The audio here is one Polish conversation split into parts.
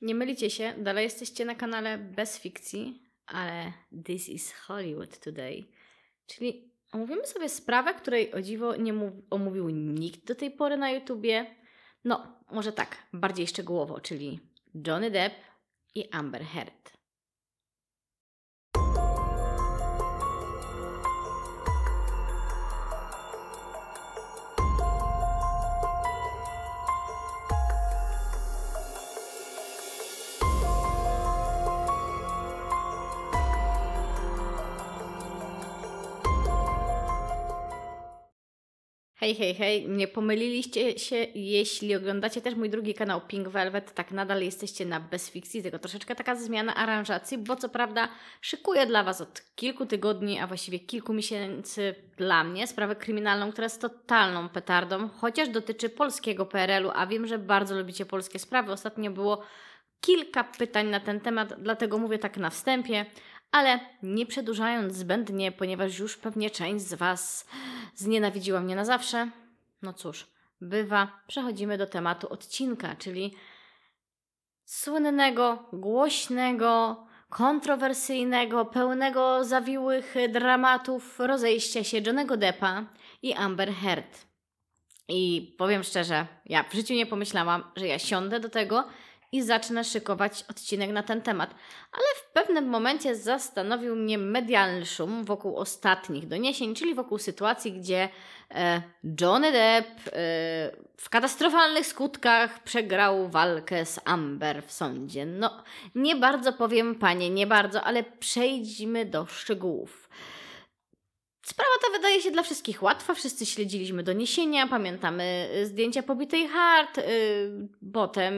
Nie mylicie się, dalej jesteście na kanale bez fikcji, ale this is Hollywood today. Czyli omówimy sobie sprawę, której o dziwo nie mów- omówił nikt do tej pory na YouTubie. No, może tak, bardziej szczegółowo, czyli Johnny Depp i Amber Heard. Hej, hej, hej, nie pomyliliście się, jeśli oglądacie też mój drugi kanał Pink Velvet, tak nadal jesteście na bezfikcji, tylko troszeczkę taka zmiana aranżacji, bo co prawda szykuję dla Was od kilku tygodni, a właściwie kilku miesięcy dla mnie sprawę kryminalną, która jest totalną petardą, chociaż dotyczy polskiego PRL-u, a wiem, że bardzo lubicie polskie sprawy. Ostatnio było kilka pytań na ten temat, dlatego mówię tak na wstępie, ale nie przedłużając zbędnie, ponieważ już pewnie część z Was znienawidziła mnie na zawsze. No cóż, bywa. Przechodzimy do tematu odcinka, czyli słynnego, głośnego, kontrowersyjnego, pełnego zawiłych dramatów rozejścia się Johnego Deppa i Amber Heard. I powiem szczerze, ja w życiu nie pomyślałam, że ja siądę do tego i zacznę szykować odcinek na ten temat. Ale w pewnym momencie zastanowił mnie medialny szum wokół ostatnich doniesień, czyli wokół sytuacji, gdzie e, Johnny Depp e, w katastrofalnych skutkach przegrał walkę z Amber w sądzie. No, nie bardzo powiem, panie, nie bardzo, ale przejdźmy do szczegółów. Sprawa ta wydaje się dla wszystkich łatwa. Wszyscy śledziliśmy doniesienia, pamiętamy y, zdjęcia pobitej hart, yy, potem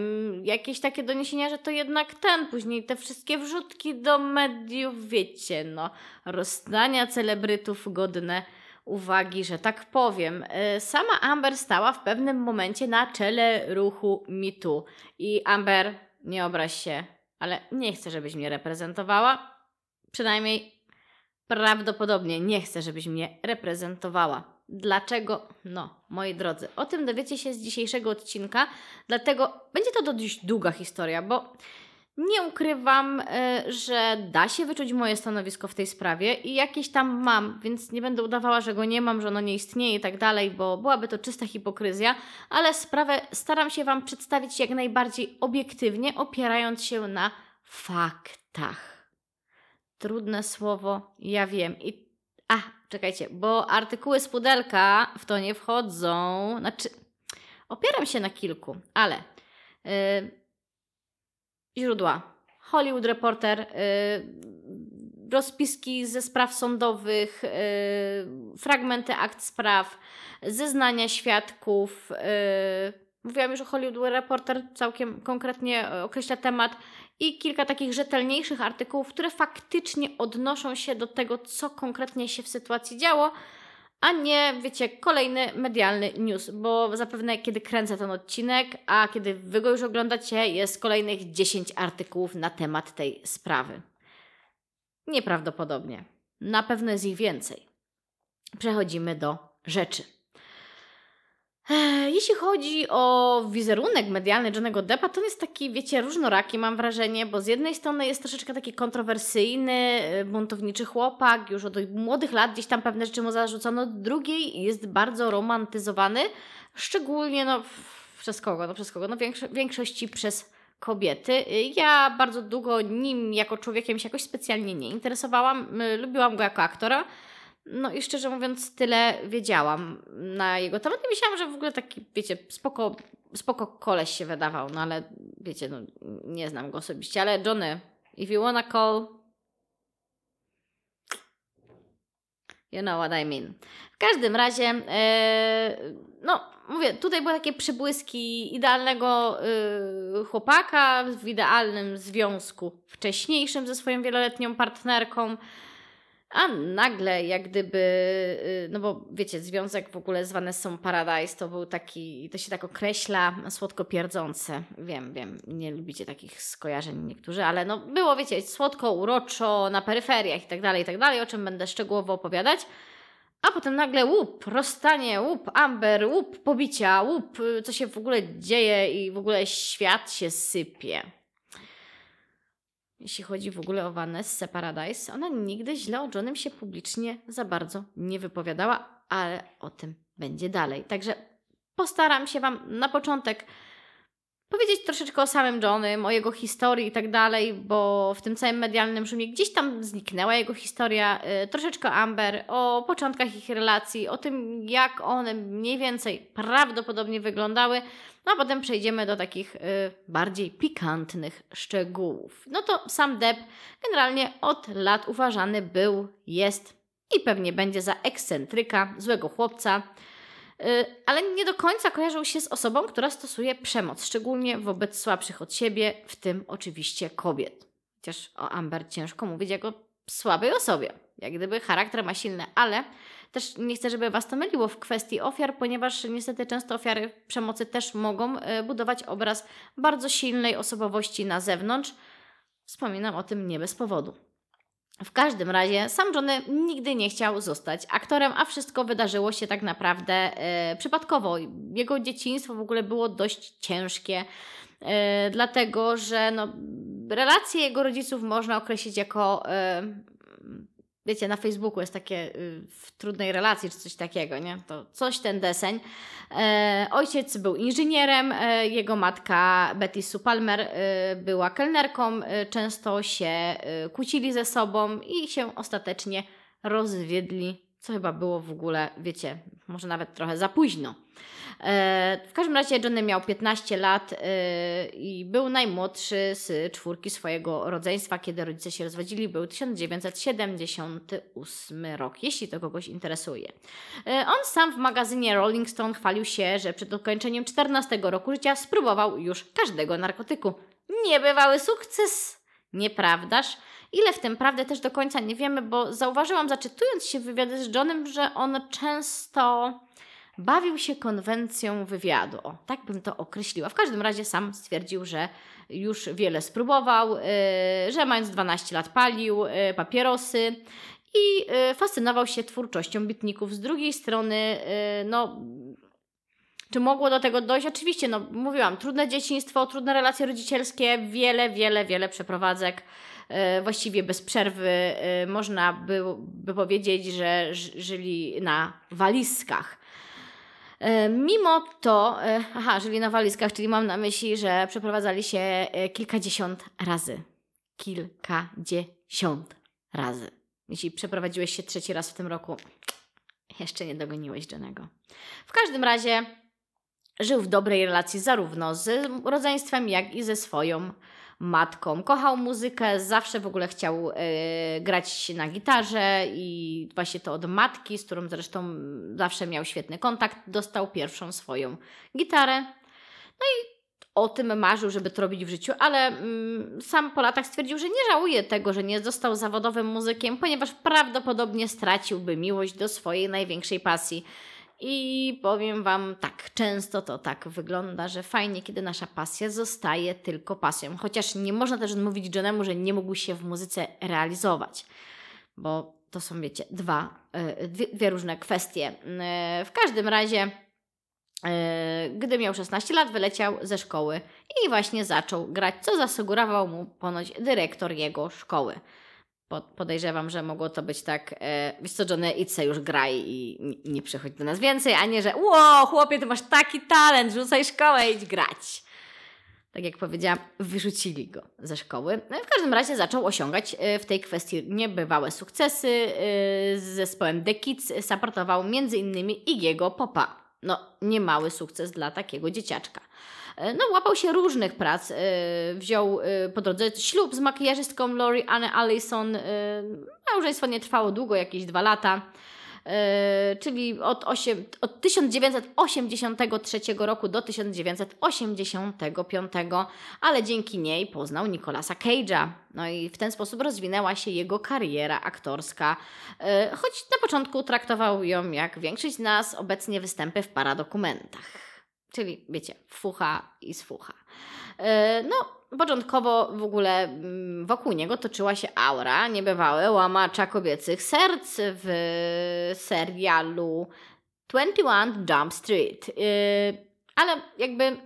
jakieś takie doniesienia, że to jednak ten, później te wszystkie wrzutki do mediów, wiecie, no, rozstania celebrytów godne uwagi, że tak powiem. Yy, sama Amber stała w pewnym momencie na czele ruchu mitu i Amber, nie obraź się, ale nie chcę, żebyś mnie reprezentowała. Przynajmniej prawdopodobnie nie chcę, żebyś mnie reprezentowała. Dlaczego? No, moi drodzy, o tym dowiecie się z dzisiejszego odcinka, dlatego będzie to dość długa historia, bo nie ukrywam, y, że da się wyczuć moje stanowisko w tej sprawie i jakieś tam mam, więc nie będę udawała, że go nie mam, że ono nie istnieje i tak dalej, bo byłaby to czysta hipokryzja, ale sprawę staram się Wam przedstawić jak najbardziej obiektywnie, opierając się na faktach. Trudne słowo, ja wiem. I a, czekajcie, bo artykuły z pudelka w to nie wchodzą. Znaczy, opieram się na kilku, ale yy, źródła. Hollywood Reporter, yy, rozpiski ze spraw sądowych, yy, fragmenty akt spraw, zeznania świadków. Yy, mówiłam już o Hollywood Reporter, całkiem konkretnie określa temat i kilka takich rzetelniejszych artykułów, które faktycznie odnoszą się do tego, co konkretnie się w sytuacji działo, a nie, wiecie, kolejny medialny news, bo zapewne kiedy kręcę ten odcinek, a kiedy wy go już oglądacie, jest kolejnych 10 artykułów na temat tej sprawy. Nieprawdopodobnie. Na pewno jest ich więcej. Przechodzimy do rzeczy. Jeśli chodzi o wizerunek medialny Johnego Deppa, to on jest taki, wiecie, różnoraki mam wrażenie, bo z jednej strony jest troszeczkę taki kontrowersyjny, buntowniczy chłopak, już od młodych lat gdzieś tam pewne rzeczy mu zarzucono, drugiej jest bardzo romantyzowany, szczególnie no przez kogo, no przez kogo, no większo- większości przez kobiety. Ja bardzo długo nim jako człowiekiem się jakoś specjalnie nie interesowałam, lubiłam go jako aktora, no i szczerze mówiąc, tyle wiedziałam na jego temat. I myślałam, że w ogóle taki, wiecie, spoko, spoko koleś się wydawał, no ale wiecie, no nie znam go osobiście, ale Johnny, if you wanna call, you know what I mean. W każdym razie, yy, no mówię, tutaj były takie przybłyski idealnego yy, chłopaka w idealnym związku wcześniejszym ze swoją wieloletnią partnerką, a nagle, jak gdyby, no bo wiecie, związek w ogóle zwany są Paradise, to był taki, to się tak określa, słodko pierdzące. Wiem, wiem, nie lubicie takich skojarzeń niektórzy, ale no było, wiecie, słodko, uroczo, na peryferiach i tak dalej, i tak dalej, o czym będę szczegółowo opowiadać. A potem nagle łup, rozstanie, łup, Amber, łup, pobicia, łup, co się w ogóle dzieje i w ogóle świat się sypie. Jeśli chodzi w ogóle o Vanessa Paradise. Ona nigdy źle o Johnem się publicznie za bardzo nie wypowiadała, ale o tym będzie dalej. Także postaram się Wam na początek powiedzieć troszeczkę o samym Johnym, o jego historii i tak dalej, bo w tym całym medialnym szumie gdzieś tam zniknęła jego historia, y, troszeczkę Amber, o początkach ich relacji, o tym, jak one mniej więcej prawdopodobnie wyglądały, no a potem przejdziemy do takich y, bardziej pikantnych szczegółów. No to sam Deb generalnie od lat uważany był, jest i pewnie będzie za ekscentryka, złego chłopca, ale nie do końca kojarzył się z osobą, która stosuje przemoc, szczególnie wobec słabszych od siebie, w tym oczywiście kobiet. Chociaż o Amber ciężko mówić jako słabej osobie, jak gdyby charakter ma silny, ale też nie chcę, żeby Was to myliło w kwestii ofiar, ponieważ niestety często ofiary przemocy też mogą y, budować obraz bardzo silnej osobowości na zewnątrz. Wspominam o tym nie bez powodu. W każdym razie sam Johnny nigdy nie chciał zostać aktorem, a wszystko wydarzyło się tak naprawdę e, przypadkowo. Jego dzieciństwo w ogóle było dość ciężkie, e, dlatego że no, relacje jego rodziców można określić jako e, wiecie, na Facebooku jest takie y, w trudnej relacji, czy coś takiego, nie? To coś ten deseń. E, ojciec był inżynierem, e, jego matka Betty Sue Palmer e, była kelnerką, często się kłócili ze sobą i się ostatecznie rozwiedli, co chyba było w ogóle, wiecie, może nawet trochę za późno. E, w każdym razie Johnny miał 15 lat e, i był najmłodszy z czwórki swojego rodzeństwa, kiedy rodzice się rozwodzili. Był 1978 rok, jeśli to kogoś interesuje. E, on sam w magazynie Rolling Stone chwalił się, że przed ukończeniem 14 roku życia spróbował już każdego narkotyku. Niebywały sukces, nieprawdaż? Ile w tym prawdy też do końca nie wiemy, bo zauważyłam, zaczytując się wywiady z Johnem, że on często bawił się konwencją wywiadu. O, tak bym to określiła. W każdym razie sam stwierdził, że już wiele spróbował, yy, że mając 12 lat palił yy, papierosy i yy, fascynował się twórczością bitników. Z drugiej strony, y, no. Czy mogło do tego dojść? Oczywiście, no mówiłam, trudne dzieciństwo, trudne relacje rodzicielskie, wiele, wiele, wiele przeprowadzek, właściwie bez przerwy. Y, można by, by powiedzieć, że żyli na walizkach. E, mimo to, e, aha, żyli na walizkach, czyli mam na myśli, że przeprowadzali się e, kilkadziesiąt razy. Kilkadziesiąt razy. Jeśli przeprowadziłeś się trzeci raz w tym roku, jeszcze nie dogoniłeś Johnego. W każdym razie żył w dobrej relacji zarówno z rodzeństwem, jak i ze swoją matką. Kochał muzykę, zawsze w ogóle chciał y, grać na gitarze i właśnie to od matki, z którą zresztą zawsze miał świetny kontakt, dostał pierwszą swoją gitarę. No i o tym marzył, żeby to robić w życiu, ale mm, sam po latach stwierdził, że nie żałuje tego, że nie został zawodowym muzykiem, ponieważ prawdopodobnie straciłby miłość do swojej największej pasji i powiem Wam tak, często to tak wygląda, że fajnie, kiedy nasza pasja zostaje tylko pasją. Chociaż nie można też odmówić Johnemu, że nie mógł się w muzyce realizować, bo to są, wiecie, dwa, e, dwie, dwie różne kwestie. E, w każdym razie, e, gdy miał 16 lat, wyleciał ze szkoły i właśnie zaczął grać, co zasugerował mu ponoć dyrektor jego szkoły podejrzewam, że mogło to być tak, e, wiesz co, Johnny, idź już graj i nie, przychodź do nas więcej, a nie, że ło, chłopie, ty masz taki talent, rzucaj szkołę, idź grać. Tak jak powiedziałam, wyrzucili go ze szkoły. No i w każdym razie zaczął osiągać e, w tej kwestii niebywałe sukcesy. E, z zespołem The Kids supportował m.in. Igiego Popa. No, niemały sukces dla takiego dzieciaczka. E, no, łapał się różnych prac. E, wziął e, po drodze ślub z makijażystką Lori Anne Allison. Małżeństwo nie trwało długo, jakieś dwa lata. czyli od, 8, od 1983 roku do 1985, ale dzięki niej poznał Nicolasa Cage'a. No i w ten sposób rozwinęła się jego kariera aktorska, choć na początku traktował ją jak większość z nas obecnie występy w paradokumentach. Czyli wiecie, fucha i sfucha. E, no, początkowo w ogóle mm, wokół niego toczyła się aura niebywałe łamacza kobiecych serc w serialu 21 Jump Street. E, ale jakby,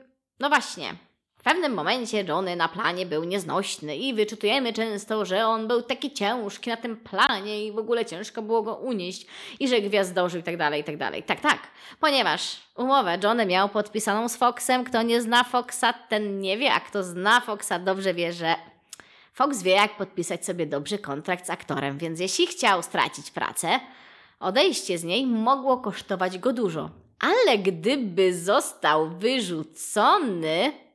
no właśnie, pewnym momencie Johnny na planie był nieznośny i wyczytujemy często, że on był taki ciężki na tym planie i w ogóle ciężko było go unieść i że gwiazdożył i tak dalej, i tak dalej. Tak, tak, ponieważ umowę Johnny miał podpisaną z Foxem. Kto nie zna Foxa, ten nie wie, a kto zna Foxa dobrze wie, że Fox wie, jak podpisać sobie dobry kontrakt z aktorem, więc jeśli chciał stracić pracę, odejście z niej mogło kosztować go dużo. Ale gdyby został wyrzucony,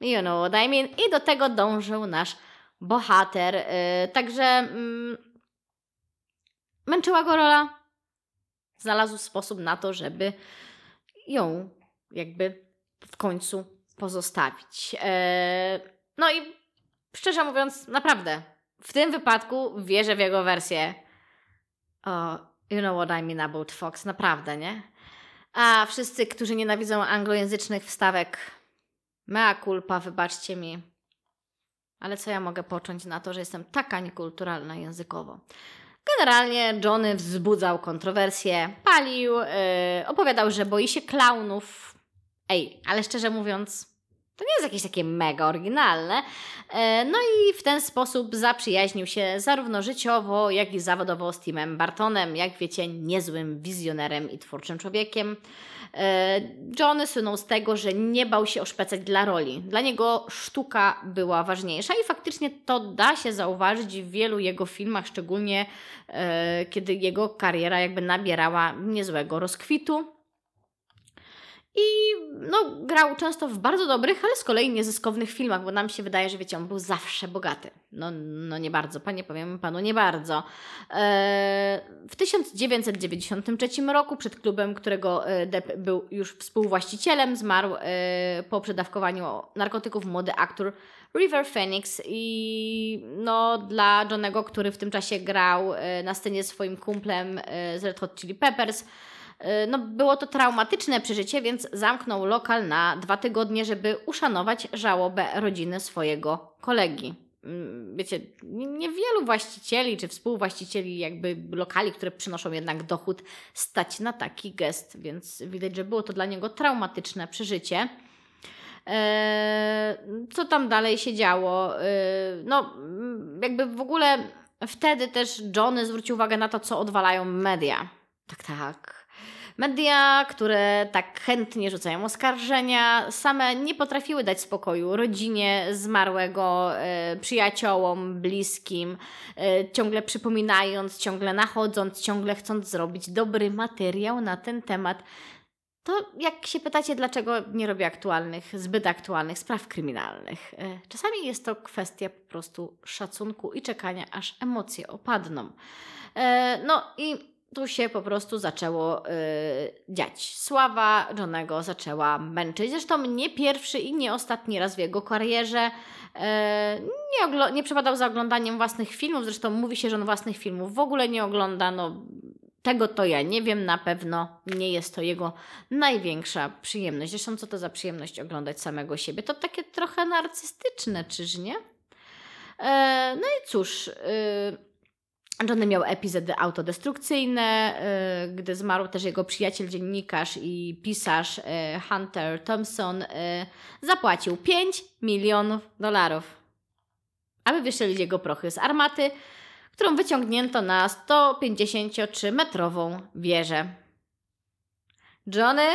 you know what I mean, i do tego dążył nasz bohater. Yy, także yy, męczyła go rola. Znalazł sposób na to, żeby ją jakby w końcu pozostawić. Yy, no i szczerze mówiąc, naprawdę, w tym wypadku wierzę w jego wersję. O, you know what I mean about Fox, naprawdę, nie? A wszyscy, którzy nienawidzą anglojęzycznych wstawek, mea culpa, wybaczcie mi. Ale co ja mogę począć na to, że jestem taka niekulturalna językowo? Generalnie Johnny wzbudzał kontrowersje, palił, yy, opowiadał, że boi się klaunów. Ej, ale szczerze mówiąc, to nie jest jakieś takie mega oryginalne. E, no i w ten sposób zaprzyjaźnił się zarówno życiowo, jak i zawodowo z Timem Bartonem, jak wiecie, niezłym wizjonerem i twórczym człowiekiem. E, Johnny słynął z tego, że nie bał się oszpecać dla roli. Dla niego sztuka była ważniejsza i faktycznie to da się zauważyć w wielu jego filmach, szczególnie e, kiedy jego kariera jakby nabierała niezłego rozkwitu. I no, grał często w bardzo dobrych, ale z kolei niezyskownych filmach, bo nam się wydaje, że wiecie, on był zawsze bogaty. No, no nie bardzo, panie powiem panu, nie bardzo. Eee, w 1993 roku przed klubem, którego e, Depp był już współwłaścicielem, zmarł e, po przedawkowaniu narkotyków młody aktor River Phoenix i no dla Johnego, który w tym czasie grał e, na scenie swoim kumplem z Red Hot Chili Peppers, no, było to traumatyczne przeżycie, więc zamknął lokal na dwa tygodnie, żeby uszanować żałobę rodziny swojego kolegi. Mm, wiecie, niewielu właścicieli czy współwłaścicieli jakby lokali, które przynoszą jednak dochód, stać na taki gest, więc widać, że było to dla niego traumatyczne przeżycie. Eee, co tam dalej się działo? Eee, no, jakby w ogóle wtedy też Johnny zwrócił uwagę na to, co odwalają media. Tak, tak Media, które tak chętnie rzucają oskarżenia, same nie potrafiły dać spokoju rodzinie zmarłego, e, przyjaciołom, bliskim, e, ciągle przypominając, ciągle nachodząc, ciągle chcąc zrobić dobry materiał na ten temat. To jak się pytacie, dlaczego nie robię aktualnych, zbyt aktualnych spraw kryminalnych? E, czasami jest to kwestia po prostu szacunku i czekania, aż emocje opadną. No i tu się po prostu zaczęło yy, dziać. Sława Johnego zaczęła męczyć. Zresztą nie pierwszy i nie ostatni raz w jego karierze. Yy, nie, nie przepadał za oglądaniem własnych filmów. Zresztą mówi się, że on własnych filmów w ogóle nie ogląda. No, tego to ja nie wiem, na pewno nie jest to jego największa przyjemność. Zresztą, co to za przyjemność oglądać samego siebie? To takie trochę narcystyczne, czyż nie? Yy, no i cóż. Yy, Johnny miał epizody autodestrukcyjne, y, gdy zmarł też jego przyjaciel, dziennikarz i pisarz y, Hunter Thompson, y, zapłacił 5 milionów dolarów, aby wystrzelić jego prochy z armaty, którą wyciągnięto na 153-metrową wieżę. Johnny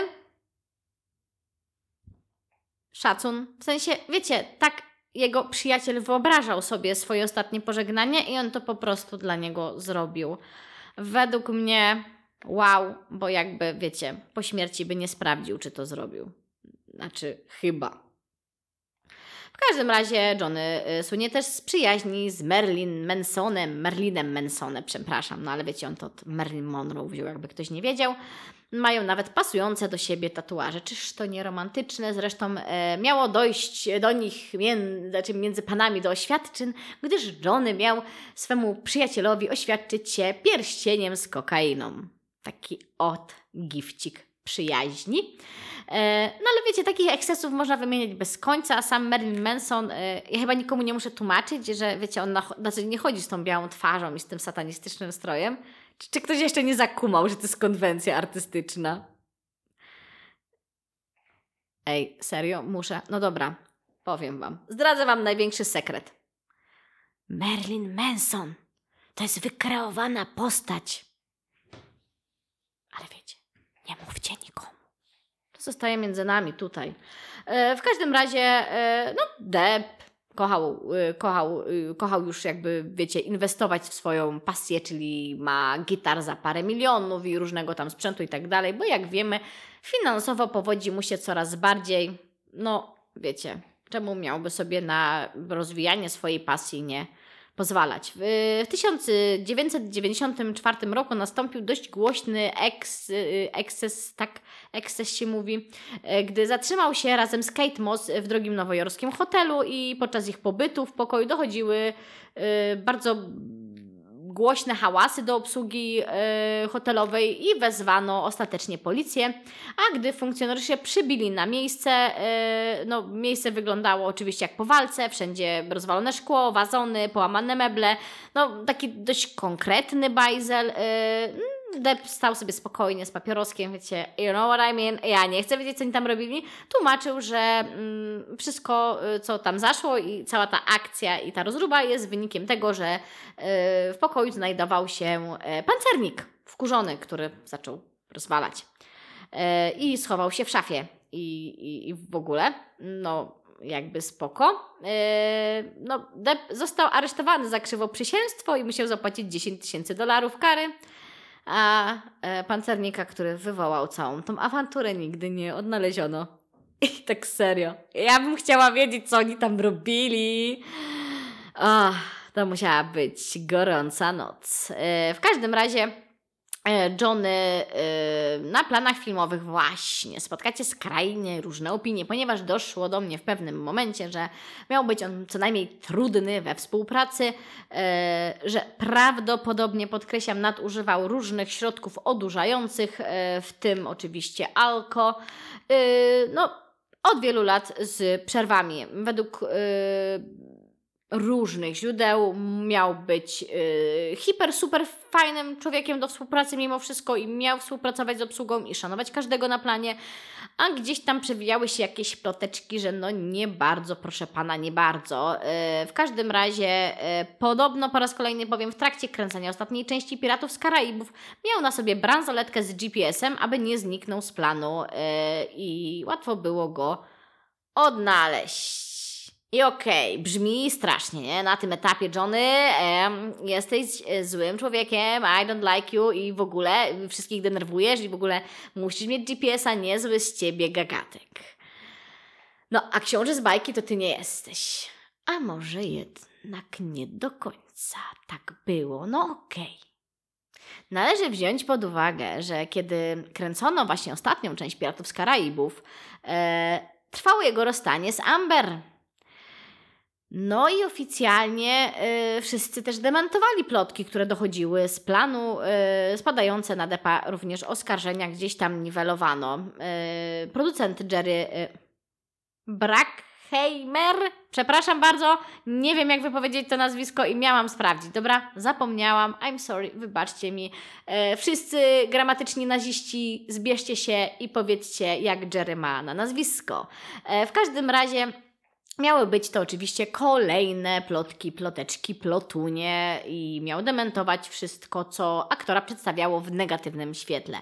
szacun. W sensie, wiecie, tak jego przyjaciel wyobrażał sobie swoje ostatnie pożegnanie i on to po prostu dla niego zrobił. Według mnie, wow, bo jakby wiecie, po śmierci by nie sprawdził, czy to zrobił. Znaczy, chyba. W każdym razie Johnny y, słynie też z przyjaźni z Merlin Mansonem, Merlinem Mansonem, przepraszam, no ale wiecie, on to od Marilyn Monroe wziął, jakby ktoś nie wiedział. Mają nawet pasujące do siebie tatuaże. Czyż to nie romantyczne? Zresztą e, miało dojść do nich między, znaczy między panami do oświadczyn, gdyż Johnny miał swemu przyjacielowi oświadczyć się pierścieniem z kokainą. Taki od gifcik przyjaźni. E, no ale wiecie, takich ekscesów można wymieniać bez końca, a sam Marilyn Manson, e, ja chyba nikomu nie muszę tłumaczyć, że wiecie, on na, znaczy nie chodzi z tą białą twarzą i z tym satanistycznym strojem. Czy, ktoś jeszcze nie zakumał, że to jest konwencja artystyczna? Ej, serio? Muszę. No dobra, powiem wam. Zdradzę wam największy sekret. Marilyn Manson to jest wykreowana postać. Ale wiecie, nie mówcie nikomu. To zostaje między nami tutaj. E, w każdym razie, e, no, Depp kochał, e, kochał, e, kochał już jakby, wiecie, inwestować w swoją pasję, czyli ma gitar za parę milionów i różnego tam sprzętu i tak dalej, bo jak wiemy, finansowo powodzi mu się coraz bardziej. No, wiecie, czemu miałby sobie na rozwijanie swojej pasji nie pozwalać. W 1994 roku nastąpił dość głośny eks, eksces, tak eksces się mówi, gdy zatrzymał się razem z Kate Moss w drogim nowojorskim hotelu i podczas ich pobytu w pokoju dochodziły y, bardzo głośne hałasy do obsługi e, hotelowej i wezwano ostatecznie policję, a gdy funkcjonariusze przybili na miejsce, e, no miejsce wyglądało oczywiście jak po walce, wszędzie rozwalone szkło, wazony, połamane meble, no taki dość konkretny bajzel, e, Depp stał sobie spokojnie z papieroskiem, wiecie, you know what I mean, ja nie chcę wiedzieć, co oni tam robili. Tłumaczył, że mm, wszystko, y, co tam zaszło i cała ta akcja i ta rozruba jest wynikiem tego, że y, w pokoju znajdował się y, pancernik wkurzony, który zaczął rozwalać. Y, I schował się w szafie. I, i, i w ogóle, no jakby spoko. Yy, no, Depp został aresztowany za krzywoprzysięstwo i musiał zapłacić 10 tysięcy dolarów kary a e, pancernika, który wywołał całą tą awanturę, nigdy nie odnaleziono. I tak serio. Ja bym chciała wiedzieć, co oni tam robili. To musiała być gorąca noc. E, w każdym razie Johnny e, na planach filmowych właśnie spotkacie skrajnie różne opinie, ponieważ doszło do mnie w pewnym momencie, że miał być on co najmniej trudny we współpracy, e, że prawdopodobnie, podkreślam, nadużywał różnych środków odurzających, w tym oczywiście alko. No, od wielu lat z przerwami. Według różnych źródeł. Miał być yy, hiper, super fajnym człowiekiem do współpracy mimo wszystko i miał współpracować z obsługą i szanować każdego na planie, a gdzieś tam przewijały się jakieś ploteczki, że no nie bardzo, proszę pana, nie bardzo. Yy, w każdym razie yy, podobno po raz kolejny powiem, w trakcie kręcenia ostatniej części Piratów z Karaibów miał na sobie bransoletkę z GPS-em, aby nie zniknął z planu yy, i łatwo było go odnaleźć. I okej, okay, brzmi strasznie, nie? Na tym etapie, Johnny, e, jesteś złym człowiekiem, I don't like you i w ogóle wszystkich denerwujesz i w ogóle musisz mieć GPS-a, niezły z ciebie gagatek. No, a książę z bajki to ty nie jesteś. A może jednak nie do końca tak było, no okej. Okay. Należy wziąć pod uwagę, że kiedy kręcono właśnie ostatnią część Piratów z Karaibów, e, trwało jego rozstanie z Amber no i oficjalnie y, wszyscy też dementowali plotki, które dochodziły z planu, y, spadające na depa również oskarżenia gdzieś tam niwelowano. Y, producent Jerry y, Brackheimer, przepraszam bardzo, nie wiem jak wypowiedzieć to nazwisko i miałam sprawdzić, dobra? Zapomniałam, I'm sorry, wybaczcie mi. Y, wszyscy gramatyczni naziści, zbierzcie się i powiedzcie jak Jerry ma na nazwisko. Y, w każdym razie Miały być to oczywiście kolejne plotki, ploteczki, plotunie i miał dementować wszystko, co aktora przedstawiało w negatywnym świetle.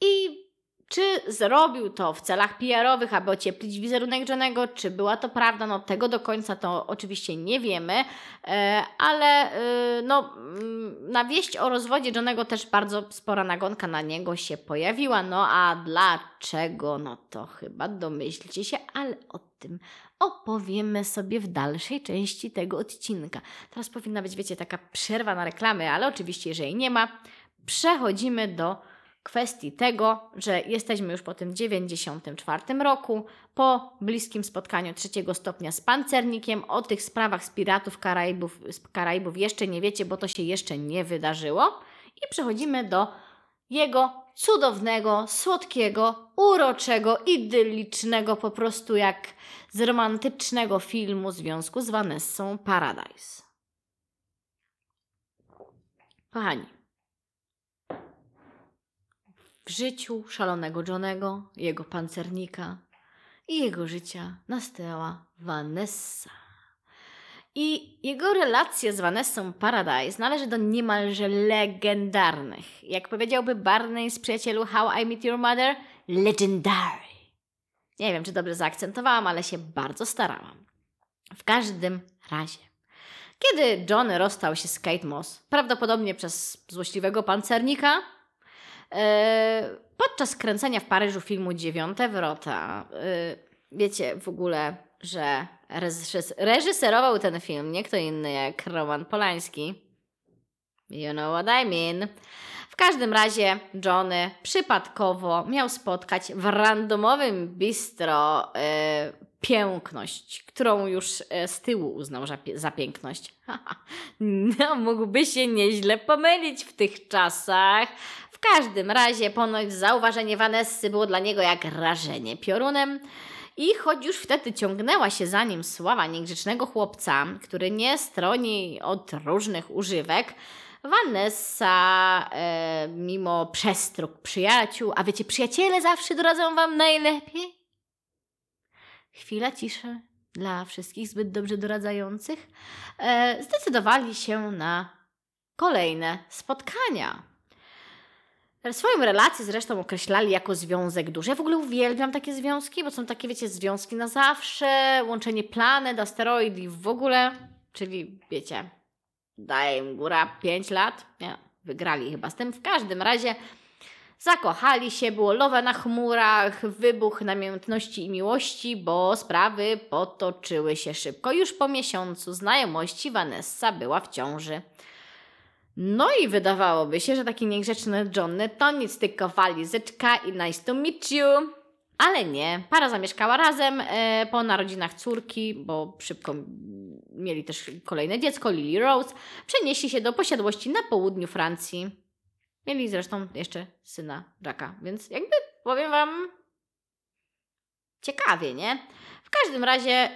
I czy zrobił to w celach PR-owych, aby ocieplić wizerunek Johnego, czy była to prawda, no tego do końca to oczywiście nie wiemy, e, ale e, no, mm, na wieść o rozwodzie Johnego też bardzo spora nagonka na niego się pojawiła, no a dlaczego, no to chyba domyślcie się, ale o tym opowiemy sobie w dalszej części tego odcinka. Teraz powinna być, wiecie, taka przerwa na reklamy, ale oczywiście, jeżeli nie ma, przechodzimy do kwestii tego, że jesteśmy już po tym 94 roku, po bliskim spotkaniu trzeciego stopnia z pancernikiem. O tych sprawach z piratów Karaibów, z Karaibów jeszcze nie wiecie, bo to się jeszcze nie wydarzyło. I przechodzimy do jego cudownego, słodkiego, uroczego, idyllicznego, po prostu jak z romantycznego filmu związku z Vanessą Paradise. Kochani, w życiu szalonego Johnego, jego pancernika, i jego życia nastała Vanessa. I jego relacja z Vanessą Paradise należy do niemalże legendarnych. Jak powiedziałby Barney z przyjacielu How I Met Your Mother, legendary. Nie wiem, czy dobrze zaakcentowałam, ale się bardzo starałam. W każdym razie. Kiedy John rozstał się z Kate Moss, prawdopodobnie przez złośliwego pancernika, e, podczas kręcenia w Paryżu filmu Dziewiąte Wrota, e, wiecie w ogóle, że reżyserował ten film nie kto inny jak Roman Polański. You know what I mean. W każdym razie Johnny przypadkowo miał spotkać w randomowym bistro e, piękność, którą już e, z tyłu uznał za, za piękność. no, mógłby się nieźle pomylić w tych czasach. W każdym razie ponoć zauważenie Vanessy było dla niego jak rażenie piorunem. I choć już wtedy ciągnęła się za nim sława niegrzecznego chłopca, który nie stroni od różnych używek, Vanessa, e, mimo przestróg przyjaciół, a wiecie, przyjaciele zawsze doradzą wam najlepiej. Chwila ciszy dla wszystkich zbyt dobrze doradzających. E, zdecydowali się na kolejne spotkania. Swoją relację zresztą określali jako związek duży. Ja w ogóle uwielbiam takie związki, bo są takie, wiecie, związki na zawsze, łączenie planet, asteroid w ogóle, czyli wiecie, daje im góra 5 lat. Nie, wygrali chyba z tym. W każdym razie zakochali się, było lowe na chmurach, wybuch namiętności i miłości, bo sprawy potoczyły się szybko. Już po miesiącu znajomości Vanessa była w ciąży. No i wydawałoby się, że taki niegrzeczny Johnny to nic tylko walizeczka i nice to meet you. Ale nie, para zamieszkała razem e, po narodzinach córki, bo szybko mieli też kolejne dziecko, Lily Rose. Przenieśli się do posiadłości na południu Francji. Mieli zresztą jeszcze syna Jacka, więc jakby powiem Wam ciekawie, nie? W każdym razie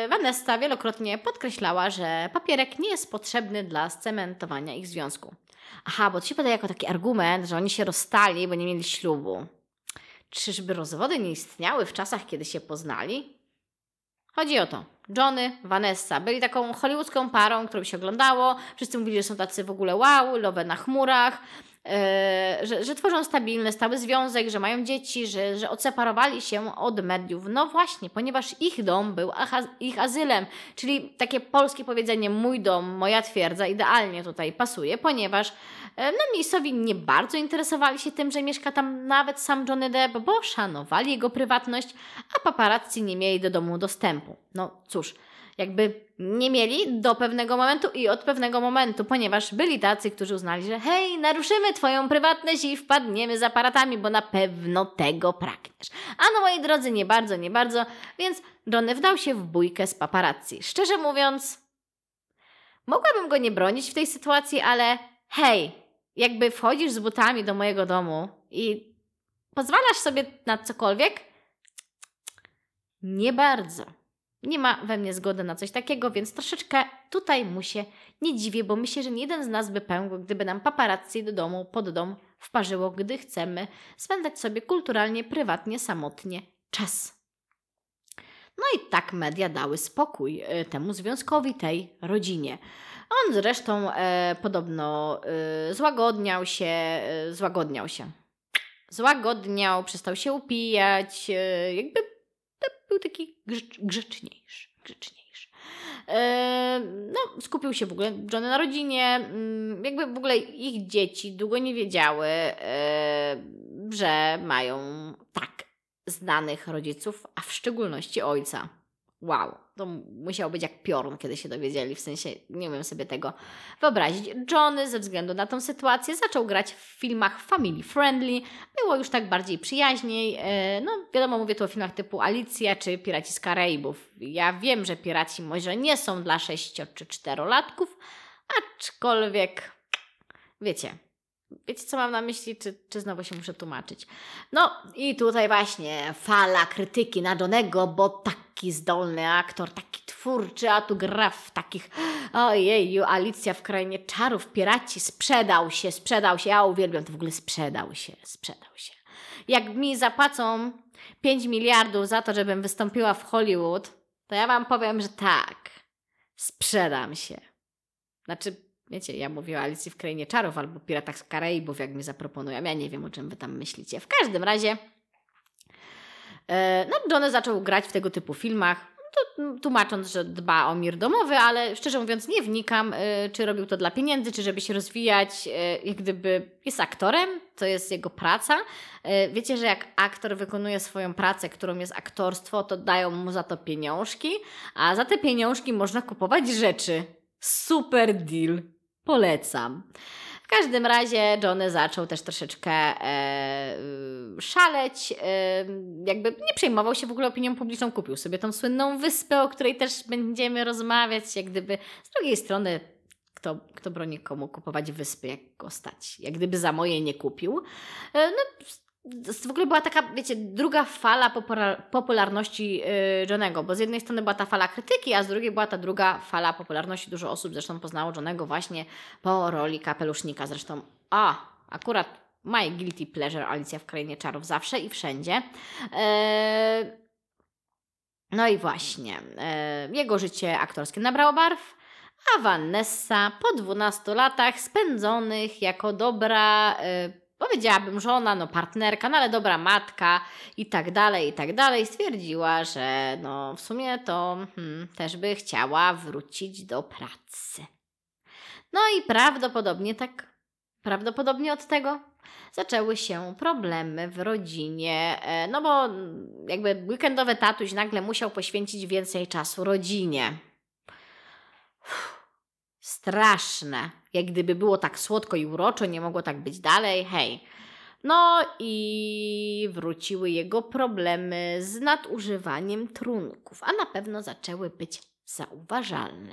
yy, Vanessa wielokrotnie podkreślała, że papierek nie jest potrzebny dla scementowania ich związku. Aha, bo to się podaje jako taki argument, że oni się rozstali, bo nie mieli ślubu. Czyżby rozwody nie istniały w czasach, kiedy się poznali? Chodzi o to. Johnny, Vanessa byli taką hollywoodzką parą, którą się oglądało. Wszyscy mówili, że są tacy w ogóle wow, lowe na chmurach. E, że, że tworzą stabilny, stały związek, że mają dzieci, że, że odseparowali się od mediów. No właśnie, ponieważ ich dom był ich azylem, czyli takie polskie powiedzenie mój dom, moja twierdza idealnie tutaj pasuje, ponieważ e, no miejscowi nie bardzo interesowali się tym, że mieszka tam nawet sam Johnny Depp, bo szanowali jego prywatność, a paparazzi nie mieli do domu dostępu. No cóż, jakby nie mieli do pewnego momentu i od pewnego momentu, ponieważ byli tacy, którzy uznali, że hej, naruszymy Twoją prywatność i wpadniemy z aparatami, bo na pewno tego pragniesz. A no moi drodzy, nie bardzo, nie bardzo, więc Johnny wdał się w bójkę z paparazzi. Szczerze mówiąc, mogłabym go nie bronić w tej sytuacji, ale hej, jakby wchodzisz z butami do mojego domu i pozwalasz sobie na cokolwiek? Nie bardzo. Nie ma we mnie zgody na coś takiego, więc troszeczkę tutaj mu się nie dziwię, bo myślę, że nie jeden z nas by pękł, gdyby nam paparazzi do domu, pod dom wparzyło, gdy chcemy spędzać sobie kulturalnie, prywatnie, samotnie czas. No i tak media dały spokój e, temu związkowi, tej rodzinie. On zresztą e, podobno e, złagodniał się, e, złagodniał się. Złagodniał, przestał się upijać, e, jakby był taki grzeczniejszy. grzeczniejszy. E, no, skupił się w ogóle Johnny na rodzinie. Mm, jakby w ogóle ich dzieci długo nie wiedziały, e, że mają tak znanych rodziców, a w szczególności ojca wow, to musiało być jak piorun, kiedy się dowiedzieli, w sensie nie umiem sobie tego wyobrazić. Johnny ze względu na tą sytuację zaczął grać w filmach family friendly, było już tak bardziej przyjaźniej, e, no wiadomo, mówię tu o filmach typu Alicja czy Piraci z Karaibów. Ja wiem, że Piraci może nie są dla sześcio czy czterolatków, aczkolwiek wiecie, Wiecie, co mam na myśli, czy, czy znowu się muszę tłumaczyć? No i tutaj właśnie fala krytyki na Johnego, bo taki zdolny aktor, taki twórczy, a tu gra w takich ojeju, Alicja w krainie czarów, piraci, sprzedał się, sprzedał się, ja uwielbiam to w ogóle, sprzedał się, sprzedał się. Jak mi zapłacą 5 miliardów za to, żebym wystąpiła w Hollywood, to ja Wam powiem, że tak, sprzedam się. Znaczy, wiecie, ja mówię o Alicji w Krainie Czarów albo Piratach z Karaibów, jak mi zaproponują. Ja nie wiem, o czym Wy tam myślicie. W każdym razie, e, no, Johnny zaczął grać w tego typu filmach tłumacząc, że dba o mir domowy, ale szczerze mówiąc nie wnikam, y, czy robił to dla pieniędzy, czy żeby się rozwijać, y, jak gdyby jest aktorem, to jest jego praca. Wiecie, że jak aktor wykonuje swoją pracę, którą jest aktorstwo, to dają mu za to pieniążki, a za te pieniążki można kupować rzeczy. Super deal. Polecam. W każdym razie Johnny zaczął też troszeczkę e, szaleć, e, jakby nie przejmował się w ogóle opinią publiczną, kupił sobie tą słynną wyspę, o której też będziemy rozmawiać, jak gdyby z drugiej strony kto, kto broni komu kupować wyspy, jak go stać. Jak gdyby za moje nie kupił. E, no, w ogóle była taka, wiecie, druga fala popularności yy, Johnego, bo z jednej strony była ta fala krytyki, a z drugiej była ta druga fala popularności. Dużo osób zresztą poznało Johnego właśnie po roli kapelusznika. Zresztą, a, akurat my guilty pleasure Alicja w Krainie Czarów zawsze i wszędzie. Yy, no i właśnie, yy, jego życie aktorskie nabrało barw, a Vanessa po 12 latach spędzonych jako dobra powiedziałabym żona, no partnerka, no ale dobra matka i tak dalej, i tak dalej, stwierdziła, że no w sumie to hmm, też by chciała wrócić do pracy. No i prawdopodobnie tak, prawdopodobnie od tego zaczęły się problemy w rodzinie, e, no bo jakby weekendowy tatuś nagle musiał poświęcić więcej czasu rodzinie. Straszne. Jak gdyby było tak słodko i uroczo, nie mogło tak być dalej. Hej. No i wróciły jego problemy z nadużywaniem trunków, a na pewno zaczęły być zauważalne.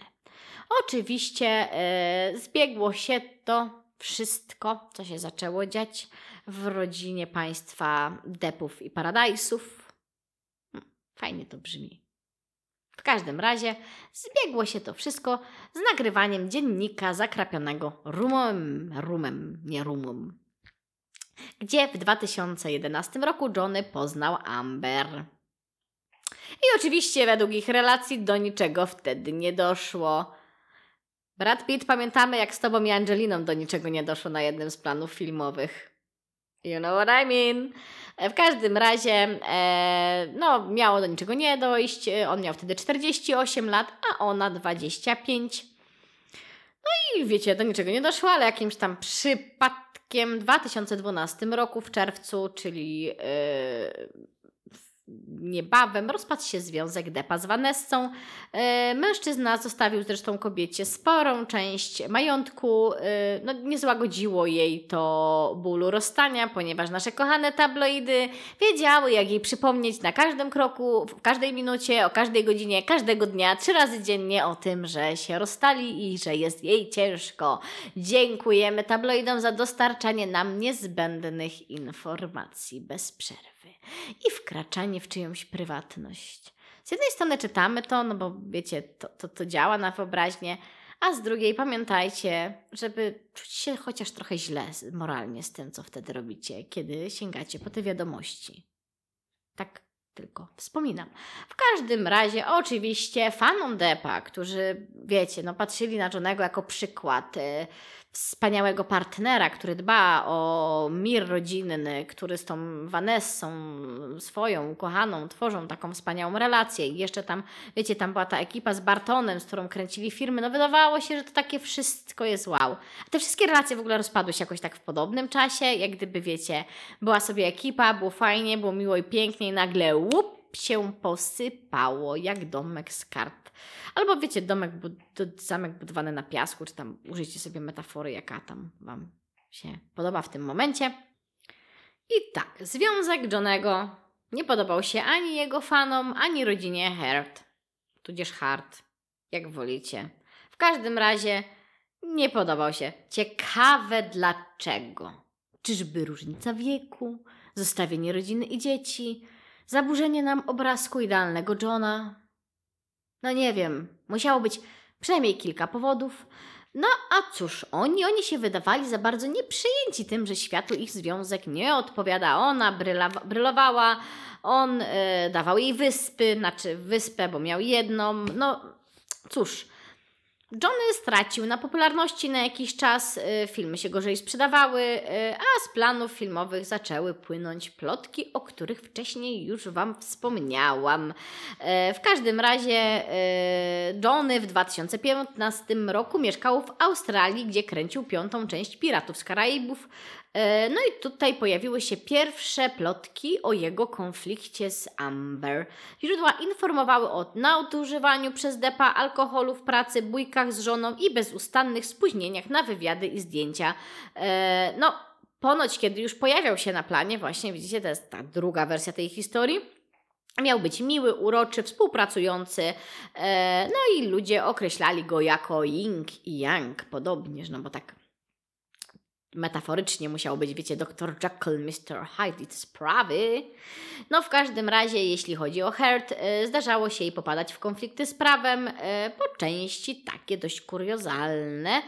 Oczywiście e, zbiegło się to wszystko, co się zaczęło dziać w rodzinie państwa Depów i Paradajsów. Hm, fajnie to brzmi. W każdym razie zbiegło się to wszystko z nagrywaniem dziennika zakrapionego rumem, rumem, nie rumum, gdzie w 2011 roku Johnny poznał Amber. I oczywiście według ich relacji do niczego wtedy nie doszło. Brad Pitt, pamiętamy jak z tobą i Angeliną do niczego nie doszło na jednym z planów filmowych. You know what I mean? E, w każdym razie, e, no, miało do niczego nie dojść. E, on miał wtedy 48 lat, a ona 25. No i wiecie, do niczego nie doszło, ale jakimś tam przypadkiem w 2012 roku w czerwcu, czyli yy, niebawem rozpadł się związek Depa z Vanessą. E, mężczyzna zostawił zresztą kobiecie sporą część majątku. E, no, nie złagodziło jej to bólu rozstania, ponieważ nasze kochane tabloidy wiedziały, jak jej przypomnieć na każdym kroku, w każdej minucie, o każdej godzinie, każdego dnia, trzy razy dziennie o tym, że się rozstali i że jest jej ciężko. Dziękujemy tabloidom za dostarczanie nam niezbędnych informacji bez przerwy i wkraczanie w czyjąś prywatność. Z jednej strony czytamy to, no bo wiecie, to, to, to działa na wyobraźnię, a z drugiej pamiętajcie, żeby czuć się chociaż trochę źle moralnie z tym, co wtedy robicie, kiedy sięgacie po te wiadomości. Tak tylko wspominam. W każdym razie, oczywiście, fanom Depa, którzy, wiecie, no patrzyli na Johnego jako przykład. Y, wspaniałego partnera, który dba o mir rodzinny, który z tą Vanessą, swoją ukochaną, tworzą taką wspaniałą relację. I jeszcze tam, wiecie, tam była ta ekipa z Bartonem, z którą kręcili firmy. No wydawało się, że to takie wszystko jest wow. A te wszystkie relacje w ogóle rozpadły się jakoś tak w podobnym czasie, jak gdyby, wiecie, była sobie ekipa, było fajnie, było miło i pięknie i nagle łup się posypało jak domek z kart Albo wiecie, domek, zamek budowany na piasku, czy tam użyjcie sobie metafory, jaka tam Wam się podoba w tym momencie. I tak, związek Johnego nie podobał się ani jego fanom, ani rodzinie Hart, tudzież Hart, jak wolicie. W każdym razie nie podobał się. Ciekawe dlaczego. Czyżby różnica wieku, zostawienie rodziny i dzieci, zaburzenie nam obrazku idealnego Johna, no nie wiem, musiało być przynajmniej kilka powodów. No a cóż, oni, oni się wydawali za bardzo nieprzyjęci tym, że światu ich związek nie odpowiada. Ona brylowała, on e, dawał jej wyspy, znaczy wyspę, bo miał jedną. No cóż, Johnny stracił na popularności na jakiś czas, y, filmy się gorzej sprzedawały, y, a z planów filmowych zaczęły płynąć plotki, o których wcześniej już Wam wspomniałam. Y, w każdym razie Johnny w 2015 roku mieszkał w Australii, gdzie kręcił piątą część Piratów z Karaibów, no i tutaj pojawiły się pierwsze plotki o jego konflikcie z Amber. Źródła informowały o nadużywaniu przez Depa alkoholu w pracy, bójkach z żoną i bezustannych spóźnieniach na wywiady i zdjęcia. E, no, ponoć kiedy już pojawiał się na planie, właśnie widzicie, to jest ta druga wersja tej historii, Miał być miły, uroczy, współpracujący, e, no i ludzie określali go jako Ying i Yang, podobnież, no bo tak metaforycznie musiał być, wiecie, Dr. Jekyll, Mr. Hyde i te sprawy. No w każdym razie, jeśli chodzi o Hert, e, zdarzało się jej popadać w konflikty z prawem, e, po części takie dość kuriozalne.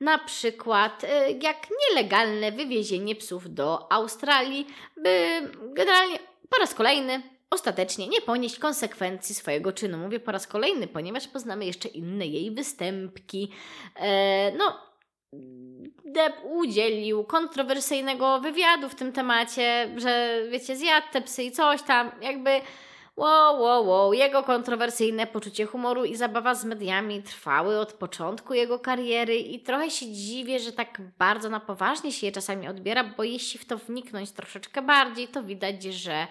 Na przykład e, jak nielegalne wywiezienie psów do Australii, by generalnie po raz kolejny ostatecznie nie ponieść konsekwencji swojego czynu. Mówię po raz kolejny, ponieważ poznamy jeszcze inne jej występki. no, Depp udzielił kontrowersyjnego wywiadu w tym temacie, że wiecie, zjadł te psy i coś tam, jakby wow, wow, wow. Jego kontrowersyjne poczucie humoru i zabawa z mediami trwały od początku jego kariery i trochę się dziwię, że tak bardzo na poważnie się je czasami odbiera, bo jeśli w to wniknąć troszeczkę bardziej, to widać, że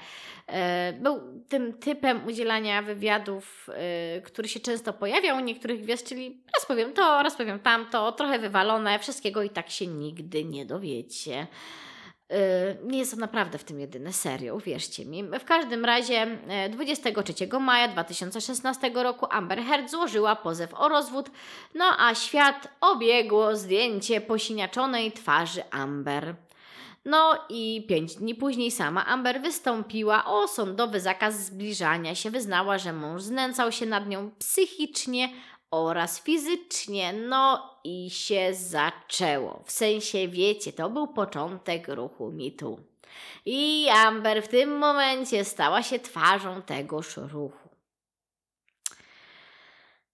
był tym typem udzielania wywiadów, e, który się często pojawiał u niektórych gwiazd, czyli raz powiem to, raz powiem tamto, trochę wywalone, wszystkiego i tak się nigdy nie dowiecie. E, nie jest to naprawdę w tym jedyne serio, uwierzcie mi. W każdym razie 23 maja 2016 roku Amber Heard złożyła pozew o rozwód, no a świat obiegło zdjęcie posiniaczonej twarzy Amber. No i pięć dni później sama Amber wystąpiła o sądowy zakaz zbliżania się. Wyznała, że mąż znęcał się nad nią psychicznie oraz fizycznie. No i się zaczęło. W sensie, wiecie, to był początek ruchu mitu. I Amber w tym momencie stała się twarzą tegoż ruchu.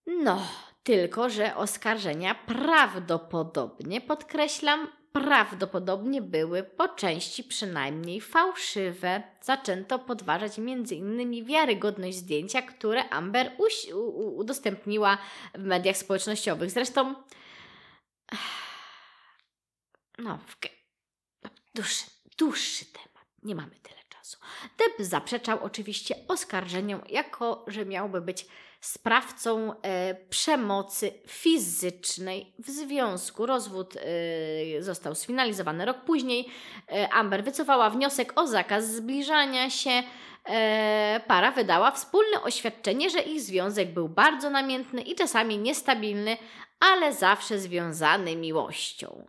No, tylko że oskarżenia prawdopodobnie, podkreślam, prawdopodobnie były po części przynajmniej fałszywe. Zaczęto podważać m.in. wiarygodność zdjęcia, które Amber udostępniła w mediach społecznościowych. Zresztą, no, dłuższy, dłuższy temat. Nie mamy tyle czasu. Depp zaprzeczał oczywiście oskarżeniom, jako że miałby być sprawcą e, przemocy fizycznej w związku. Rozwód e, został sfinalizowany rok później. E, Amber wycofała wniosek o zakaz zbliżania się. Para wydała wspólne oświadczenie, że ich związek był bardzo namiętny i czasami niestabilny, ale zawsze związany miłością.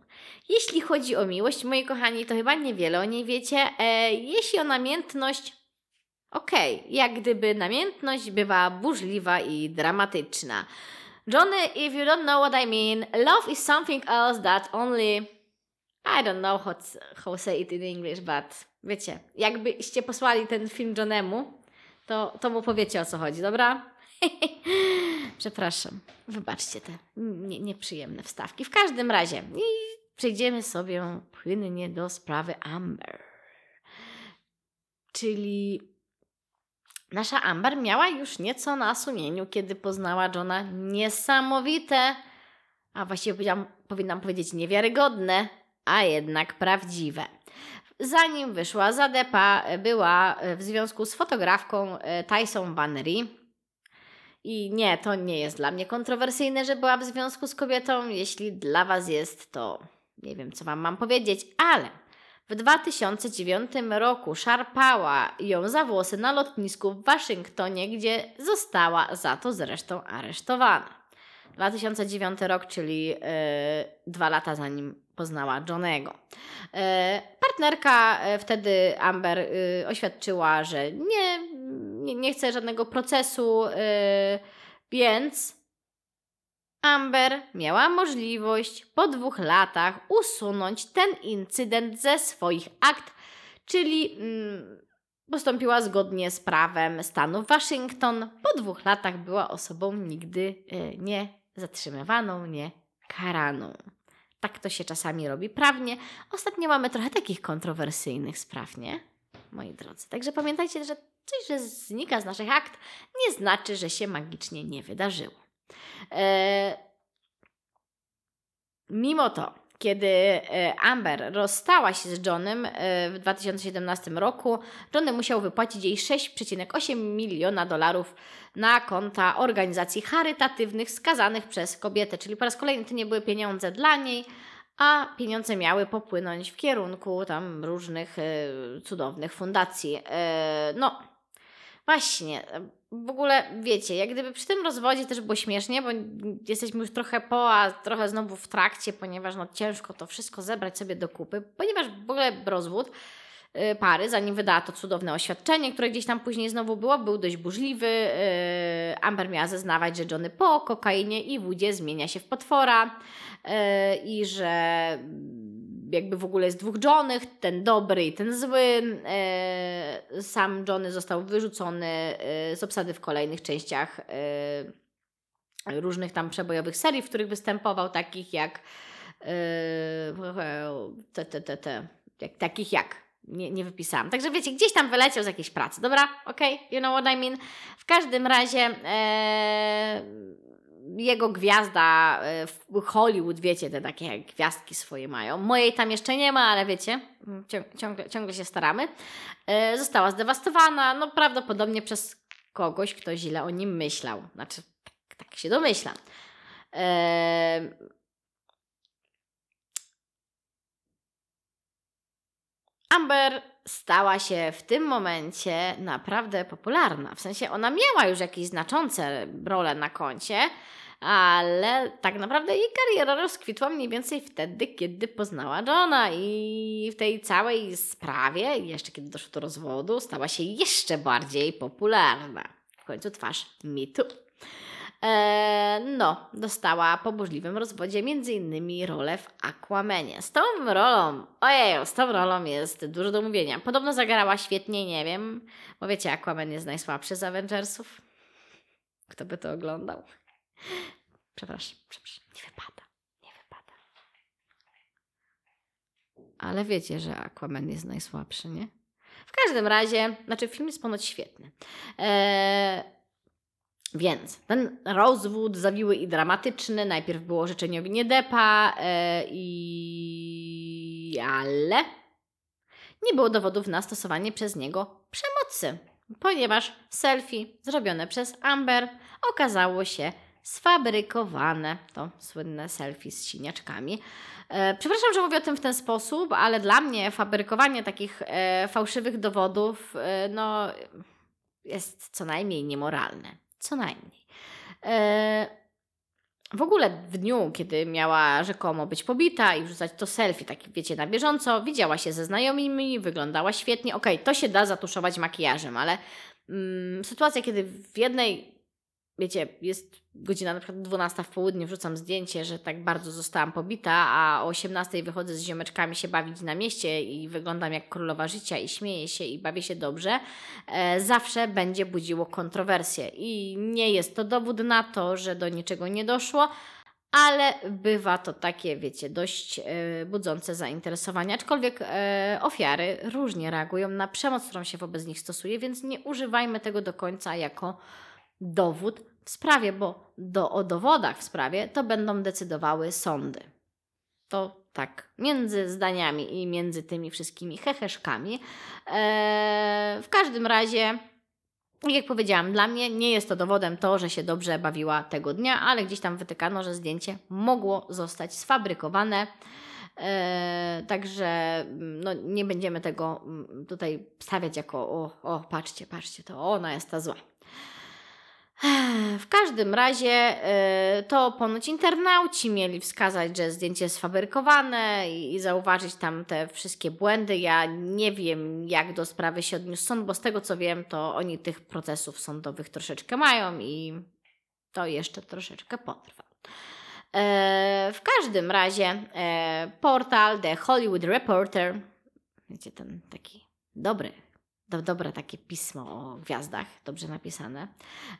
Jeśli chodzi o miłość, moi kochani, to chyba niewiele o niej wiecie. Jeśli o namiętność, Okej, okay, jak gdyby namiętność bywa burzliwa i dramatyczna. Johnny, if you don't know what I mean, love is something else that only I don't know how, how say it in English, but wiecie, jakbyście posłali ten film Johnemu, to, to mu powiecie o co chodzi, dobra? Przepraszam, wybaczcie te nie, nieprzyjemne wstawki. W każdym razie, i przejdziemy sobie płynnie do sprawy Amber. Czyli Nasza Amber miała już nieco na sumieniu, kiedy poznała Johna niesamowite, a właściwie powinnam, powiedzieć niewiarygodne, a jednak prawdziwe. Zanim wyszła za Depa, była w związku z fotografką e, Tyson Bannery. I nie, to nie jest dla mnie kontrowersyjne, że była w związku z kobietą. Jeśli dla Was jest, to nie wiem, co Wam mam powiedzieć, ale w 2009 roku szarpała ją za włosy na lotnisku w Waszyngtonie, gdzie została za to zresztą aresztowana. 2009 rok, czyli yy, dwa lata zanim poznała Johnego. Yy, partnerka yy, wtedy Amber oświadczyła, że nie, nie, nie chce żadnego procesu, więc Amber miała możliwość po dwóch latach usunąć ten incydent ze swoich akt, czyli mm, postąpiła zgodnie z prawem stanu Waszyngton. Po dwóch latach była osobą nigdy y, nie zatrzymywaną, nie karaną. Tak to się czasami robi prawnie. Ostatnio mamy trochę takich kontrowersyjnych spraw, nie? Moi drodzy. Także pamiętajcie, że coś, że znika z naszych akt, nie znaczy, że się magicznie nie wydarzyło. E, mimo to, kiedy e, Amber rozstała się z Johnem e, w 2017 roku, Johnny musiał wypłacić jej 6,8 miliona dolarów na konta organizacji charytatywnych skazanych przez kobietę. Czyli po raz kolejny to nie były pieniądze dla niej, a pieniądze miały popłynąć w kierunku tam różnych cudownych fundacji. no, Właśnie, w ogóle wiecie, jak gdyby przy tym rozwodzie też było śmiesznie, bo jesteśmy już trochę po, a trochę znowu w trakcie, ponieważ no ciężko to wszystko zebrać sobie do kupy, ponieważ w ogóle rozwód pary, zanim wydała to cudowne oświadczenie, które gdzieś tam później znowu było, był dość burzliwy. Y, Amber miała zeznawać, że Johnny po kokainie i wódzie zmienia się w potwora y, i że jakby w ogóle jest dwóch Johnnych, ten dobry i ten zły. Sam Johnny został wyrzucony z obsady w kolejnych częściach różnych tam przebojowych serii, w których występował, takich jak te, te, te, te, takich jak nie, nie wypisałam. Także wiecie, gdzieś tam wyleciał z jakiejś pracy, dobra? Okay? you know what I mean? W każdym razie e, jego gwiazda e, w Hollywood, wiecie, te takie gwiazdki swoje mają. Mojej tam jeszcze nie ma, ale wiecie, ciągle, ciągle się staramy. E, została zdewastowana, no prawdopodobnie przez kogoś, kto źle o nim myślał. Znaczy, tak, tak się domyślam. E, Amber stała się w tym momencie naprawdę popularna. W sensie ona miała już jakieś znaczące role na koncie, ale tak naprawdę jej kariera rozkwitła mniej więcej wtedy, kiedy poznała Johna i w tej całej sprawie, jeszcze kiedy doszło do rozwodu, stała się jeszcze bardziej popularna. W końcu twarz mitu. Eee, no, dostała po burzliwym rozwodzie innymi rolę w Aquamanie. Z tą rolą, ojej, z tą rolą jest dużo do mówienia. Podobno zagrała świetnie, nie wiem, bo wiecie, Aquaman jest najsłabszy z Avengersów. Kto by to oglądał? Przepraszam, przepraszam, nie wypada, nie wypada. Ale wiecie, że Aquaman jest najsłabszy, nie? W każdym razie, znaczy film jest ponoć świetny. Eee, więc ten rozwód zawiły i dramatyczny. Najpierw było życzenie nie Depa e, i... ale nie było dowodów na stosowanie przez niego przemocy, ponieważ selfie zrobione przez Amber okazało się sfabrykowane. To słynne selfie z siniaczkami. E, przepraszam, że mówię o tym w ten sposób, ale dla mnie fabrykowanie takich e, fałszywych dowodów e, no, jest co najmniej niemoralne. Co najmniej. E, w ogóle w dniu, kiedy miała rzekomo być pobita i wrzucać to selfie, tak wiecie, na bieżąco, widziała się ze znajomymi, wyglądała świetnie. Okej, okay, to się da zatuszować makijażem, ale mm, sytuacja, kiedy w jednej wiecie, jest godzina na przykład 12 w południe, wrzucam zdjęcie, że tak bardzo zostałam pobita, a o 18 wychodzę z ziomeczkami się bawić na mieście i wyglądam jak królowa życia i śmieję się i bawię się dobrze, e, zawsze będzie budziło kontrowersje. I nie jest to dowód na to, że do niczego nie doszło, ale bywa to takie, wiecie, dość e, budzące zainteresowanie. Aczkolwiek e, ofiary różnie reagują na przemoc, którą się wobec nich stosuje, więc nie używajmy tego do końca jako dowód w sprawie, bo do, o dowodach w sprawie to będą decydowały sądy. To tak, między zdaniami i między tymi wszystkimi heheszkami. Eee, w każdym razie, jak powiedziałam, dla mnie nie jest to dowodem to, że się dobrze bawiła tego dnia, ale gdzieś tam wytykano, że zdjęcie mogło zostać sfabrykowane. Eee, także no, nie będziemy tego mm, tutaj stawiać jako o, o, patrzcie, patrzcie, to ona jest ta zła. W każdym razie y, to ponoć internauci mieli wskazać, że zdjęcie jest sfabrykowane i, zauważyć tam te wszystkie błędy. Ja nie wiem, jak do sprawy się odniósł sąd, bo z tego co wiem, to oni tych procesów sądowych troszeczkę mają i to jeszcze troszeczkę potrwa. E, w każdym razie e, portal The Hollywood Reporter, wiecie, ten taki dobry do, dobre takie pismo o gwiazdach, dobrze napisane,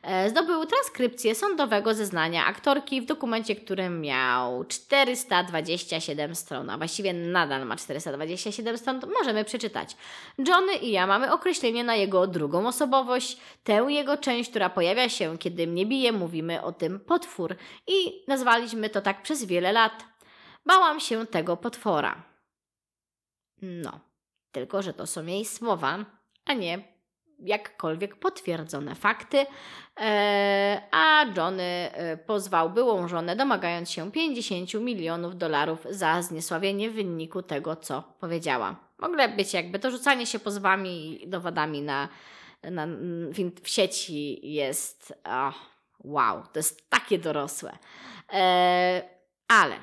e, zdobył transkrypcję sądowego zeznania aktorki w dokumencie, który miał 427 stron, a właściwie nadal ma 427 stron, możemy przeczytać. Johnny i ja mamy określenie na jego drugą osobowość, tę jego część, która pojawia się, kiedy mnie bije, mówimy o tym potwór i nazwaliśmy to tak przez wiele lat. Bałam się tego potwora. No, tylko że to są jej słowa, a nie jakkolwiek potwierdzone fakty, e, a Johnny e, pozwał byłą żonę, domagając się 50 milionów dolarów za zniesławienie w wyniku tego, co powiedziała. Mogło być jakby to rzucanie się pozwami i dowodami na, na, w, w sieci jest oh, wow, to jest takie dorosłe. E, ale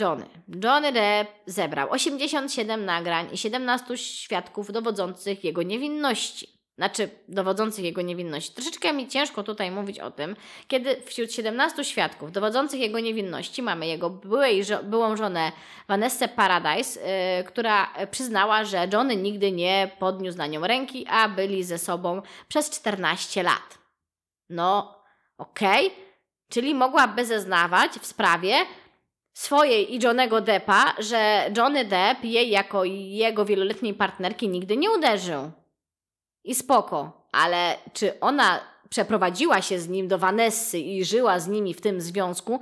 Johnny. Johnny Depp zebrał 87 nagrań i 17 świadków dowodzących jego niewinności. Znaczy, dowodzących jego niewinności. Troszeczkę mi ciężko tutaj mówić o tym, kiedy wśród 17 świadków dowodzących jego niewinności mamy jego byłej, byłą żonę Vanessa Paradise, yy, która przyznała, że Johnny nigdy nie podniósł na nią ręki, a byli ze sobą przez 14 lat. No, okej. Okay. Czyli mogłaby zeznawać w sprawie, swojej i Johnego Deppa, że Johnny Depp jej jako jego wieloletniej partnerki nigdy nie uderzył. I spoko, ale czy ona przeprowadziła się z nim do Vanessy i żyła z nimi w tym związku,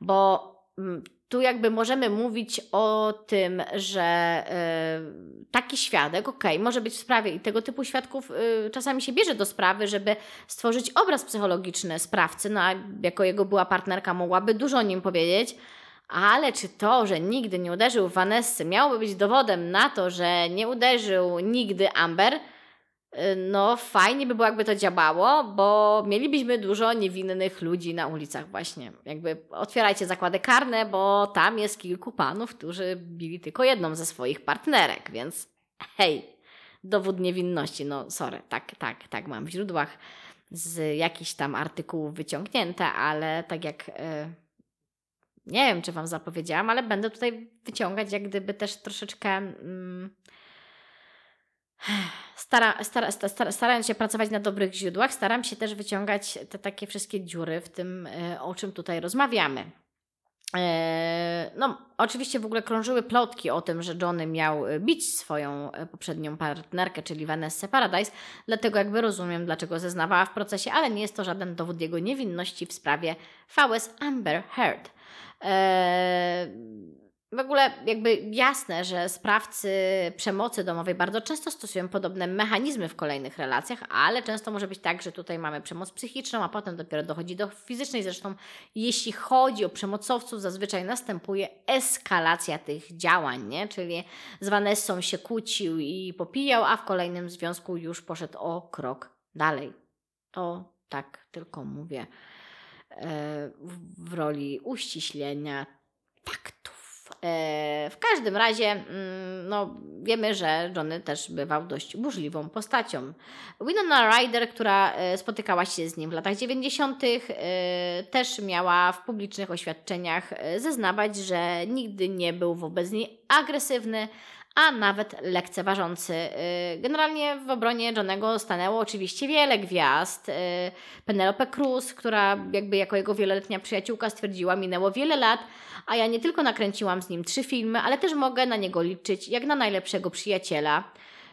bo mm, tu jakby możemy mówić o tym, że y, taki świadek, okej, okay, może być w sprawie i tego typu świadków y, czasami się bierze do sprawy, żeby stworzyć obraz psychologiczny sprawcy, no a jako jego była partnerka mogłaby dużo o nim powiedzieć, ale czy to, że nigdy nie uderzył Vanessy, miałoby być dowodem na to, że nie uderzył nigdy Amber? Y, no, fajnie by było, jakby to działało, bo mielibyśmy dużo niewinnych ludzi na ulicach, właśnie. Jakby otwierajcie zakłady karne, bo tam jest kilku panów, którzy bili tylko jedną ze swoich partnerek, więc hej, dowód niewinności. No, sorry, tak, tak, tak, mam w źródłach z jakichś tam artykułów wyciągnięte, ale tak jak. Yy, nie wiem, czy Wam zapowiedziałam, ale będę tutaj wyciągać jak gdyby też troszeczkę. Mm, stara, stara, stara, starając się pracować na dobrych źródłach, staram się też wyciągać te takie wszystkie dziury w tym, e, o czym tutaj rozmawiamy. E, no, oczywiście w ogóle krążyły plotki o tym, że Johnny miał e, bić swoją poprzednią partnerkę, czyli Vanessa Paradise, dlatego jakby rozumiem, dlaczego zeznawała w procesie, ale nie jest to żaden dowód jego niewinności w sprawie VS Amber Heard. Eee, w ogóle jakby jasne, że sprawcy przemocy domowej bardzo często stosują podobne mechanizmy w kolejnych relacjach, ale często może być tak, że tutaj mamy przemoc psychiczną, a potem dopiero dochodzi do fizycznej. Zresztą jeśli chodzi o przemocowców, zazwyczaj następuje eskalacja tych działań, nie? czyli z Vanessą się kłócił i popijał, a w kolejnym związku już poszedł o krok dalej. To tak tylko mówię w roli uściślenia taktów. E, w każdym razie, mm, no, wiemy, że Johnny też bywał dość burzliwą postacią. Winona Ryder, która e, spotykała się z nim w latach 90., e, też miała w publicznych oświadczeniach zeznawać, że nigdy nie był wobec niej agresywny, a nawet lekceważący. Y, generalnie w obronie Johnego stanęło oczywiście wiele gwiazd. Y, Penelope Cruz, która jakby jako jego wieloletnia przyjaciółka stwierdziła, minęło wiele lat, a ja nie tylko nakręciłam z nim trzy filmy, ale też mogę na niego liczyć jak na najlepszego przyjaciela.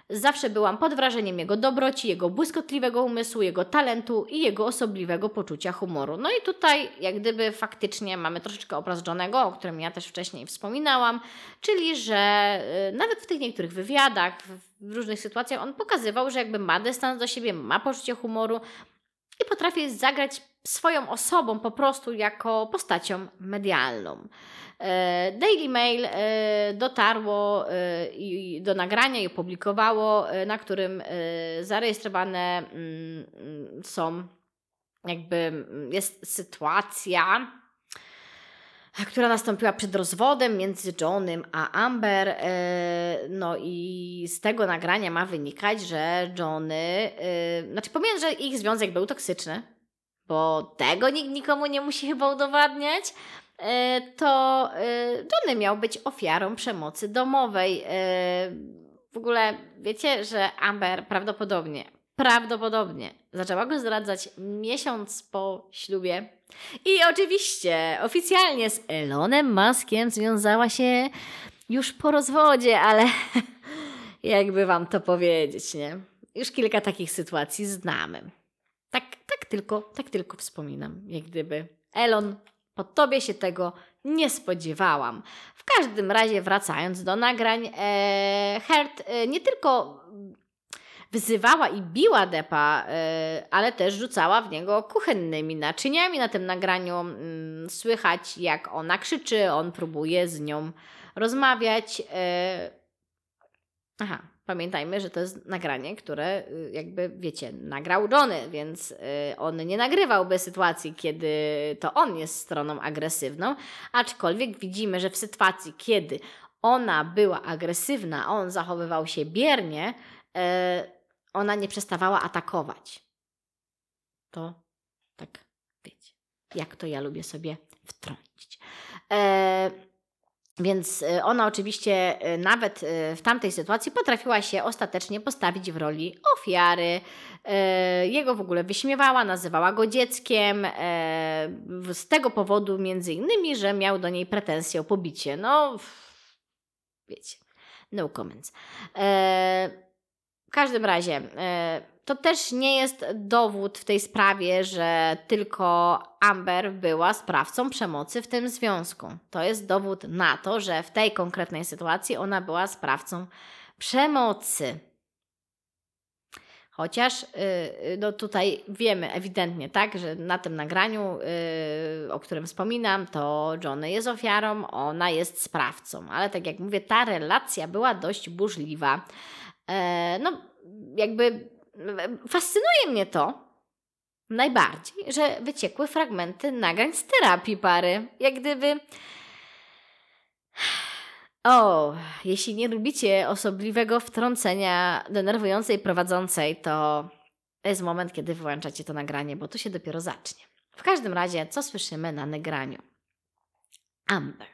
Zawsze byłam pod wrażeniem jego dobroci, jego błyskotliwego umysłu, jego talentu i jego osobliwego poczucia humoru. No i tutaj, jak gdyby faktycznie mamy troszeczkę obraz Johnego, o którym ja też wcześniej wspominałam, czyli że y, nawet w tych niektórych wywiadach, w różnych sytuacjach, on pokazywał, że jakby ma dystans do siebie, ma poczucie humoru i potrafi zagrać swoją osobą po prostu jako postacią medialną. E, Daily Mail e, dotarło e, do nagrania i opublikowało, na którym zarejestrowane mm, są jakby mm, jest sytuacja, która nastąpiła przed rozwodem między Johnem a Amber. No i z tego nagrania ma wynikać, że Johnny, znaczy pomijając, że ich związek był toksyczny, bo tego nikt nikomu nie musi chyba udowadniać, e, to e, Johnny miał być ofiarą przemocy domowej. E, w ogóle wiecie, że Amber prawdopodobnie, prawdopodobnie zaczęła go zdradzać miesiąc po ślubie. I oczywiście oficjalnie z Elonem Muskiem związała się już po rozwodzie, ale jakby wam to powiedzieć, nie? Już kilka takich sytuacji znamy. Tak, tak tylko, tak tylko wspominam, jak gdyby. Elon, po tobie się tego nie spodziewałam. W każdym razie, wracając do nagrań, e, Hert e, nie tylko wyzywała i biła Depa, e, ale też rzucała w niego kuchennymi naczyniami. Na tym nagraniu mm, słychać, jak ona krzyczy, on próbuje z nią rozmawiać. E, aha, pamiętajmy, że to jest nagranie, które y, jakby, wiecie, nagrał Johnny, więc y, on nie nagrywałby sytuacji, kiedy to on jest stroną agresywną, aczkolwiek widzimy, że w sytuacji, kiedy ona była agresywna, on zachowywał się biernie, y, ona nie przestawała atakować. To tak, wiecie, jak to ja lubię sobie wtrącić. E, więc y, ona oczywiście y, nawet y, w tamtej sytuacji potrafiła się ostatecznie postawić w roli ofiary. Jego w ogóle wyśmiewała, nazywała go dzieckiem. Z tego powodu, między innymi, że miał do niej pretensje o pobicie. No, wiecie, no comments. W każdym razie to też nie jest dowód w tej sprawie, że tylko Amber była sprawcą przemocy w tym związku. To jest dowód na to, że w tej konkretnej sytuacji ona była sprawcą przemocy. Chociaż yy, no tutaj wiemy ewidentnie, tak, że na tym nagraniu, yy, o którym wspominam, to Johnny jest ofiarą, ona jest sprawcą. Ale tak jak mówię, ta relacja była dość burzliwa. Yy, no, jakby fascynuje mnie to najbardziej, że wyciekły fragmenty nagrań z terapii pary. Jak gdyby. O, jeśli nie lubicie osobliwego wtrącenia denerwującej prowadzącej, to jest moment, kiedy wyłączacie to nagranie, bo tu się dopiero zacznie. W każdym razie, co słyszymy na nagraniu? Amber.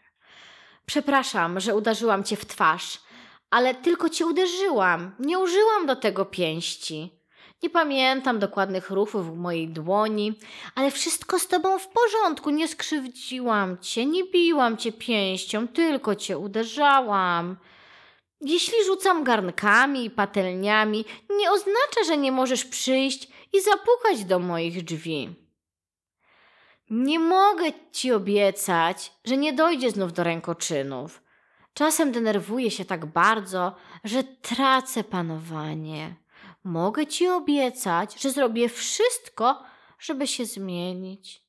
Przepraszam, że uderzyłam cię w twarz ale tylko cię uderzyłam. Nie użyłam do tego pięści. Nie pamiętam dokładnych ruchów w mojej dłoni, ale wszystko z tobą w porządku. Nie skrzywdziłam cię, nie biłam cię pięścią, tylko cię uderzałam. Jeśli rzucam garnkami i patelniami, nie oznacza, że nie możesz przyjść i zapukać do moich drzwi. Nie mogę ci obiecać, że nie dojdzie znów do rękoczynów. Czasem denerwuję się tak bardzo, że tracę panowanie. Mogę ci obiecać, że zrobię wszystko, żeby się zmienić.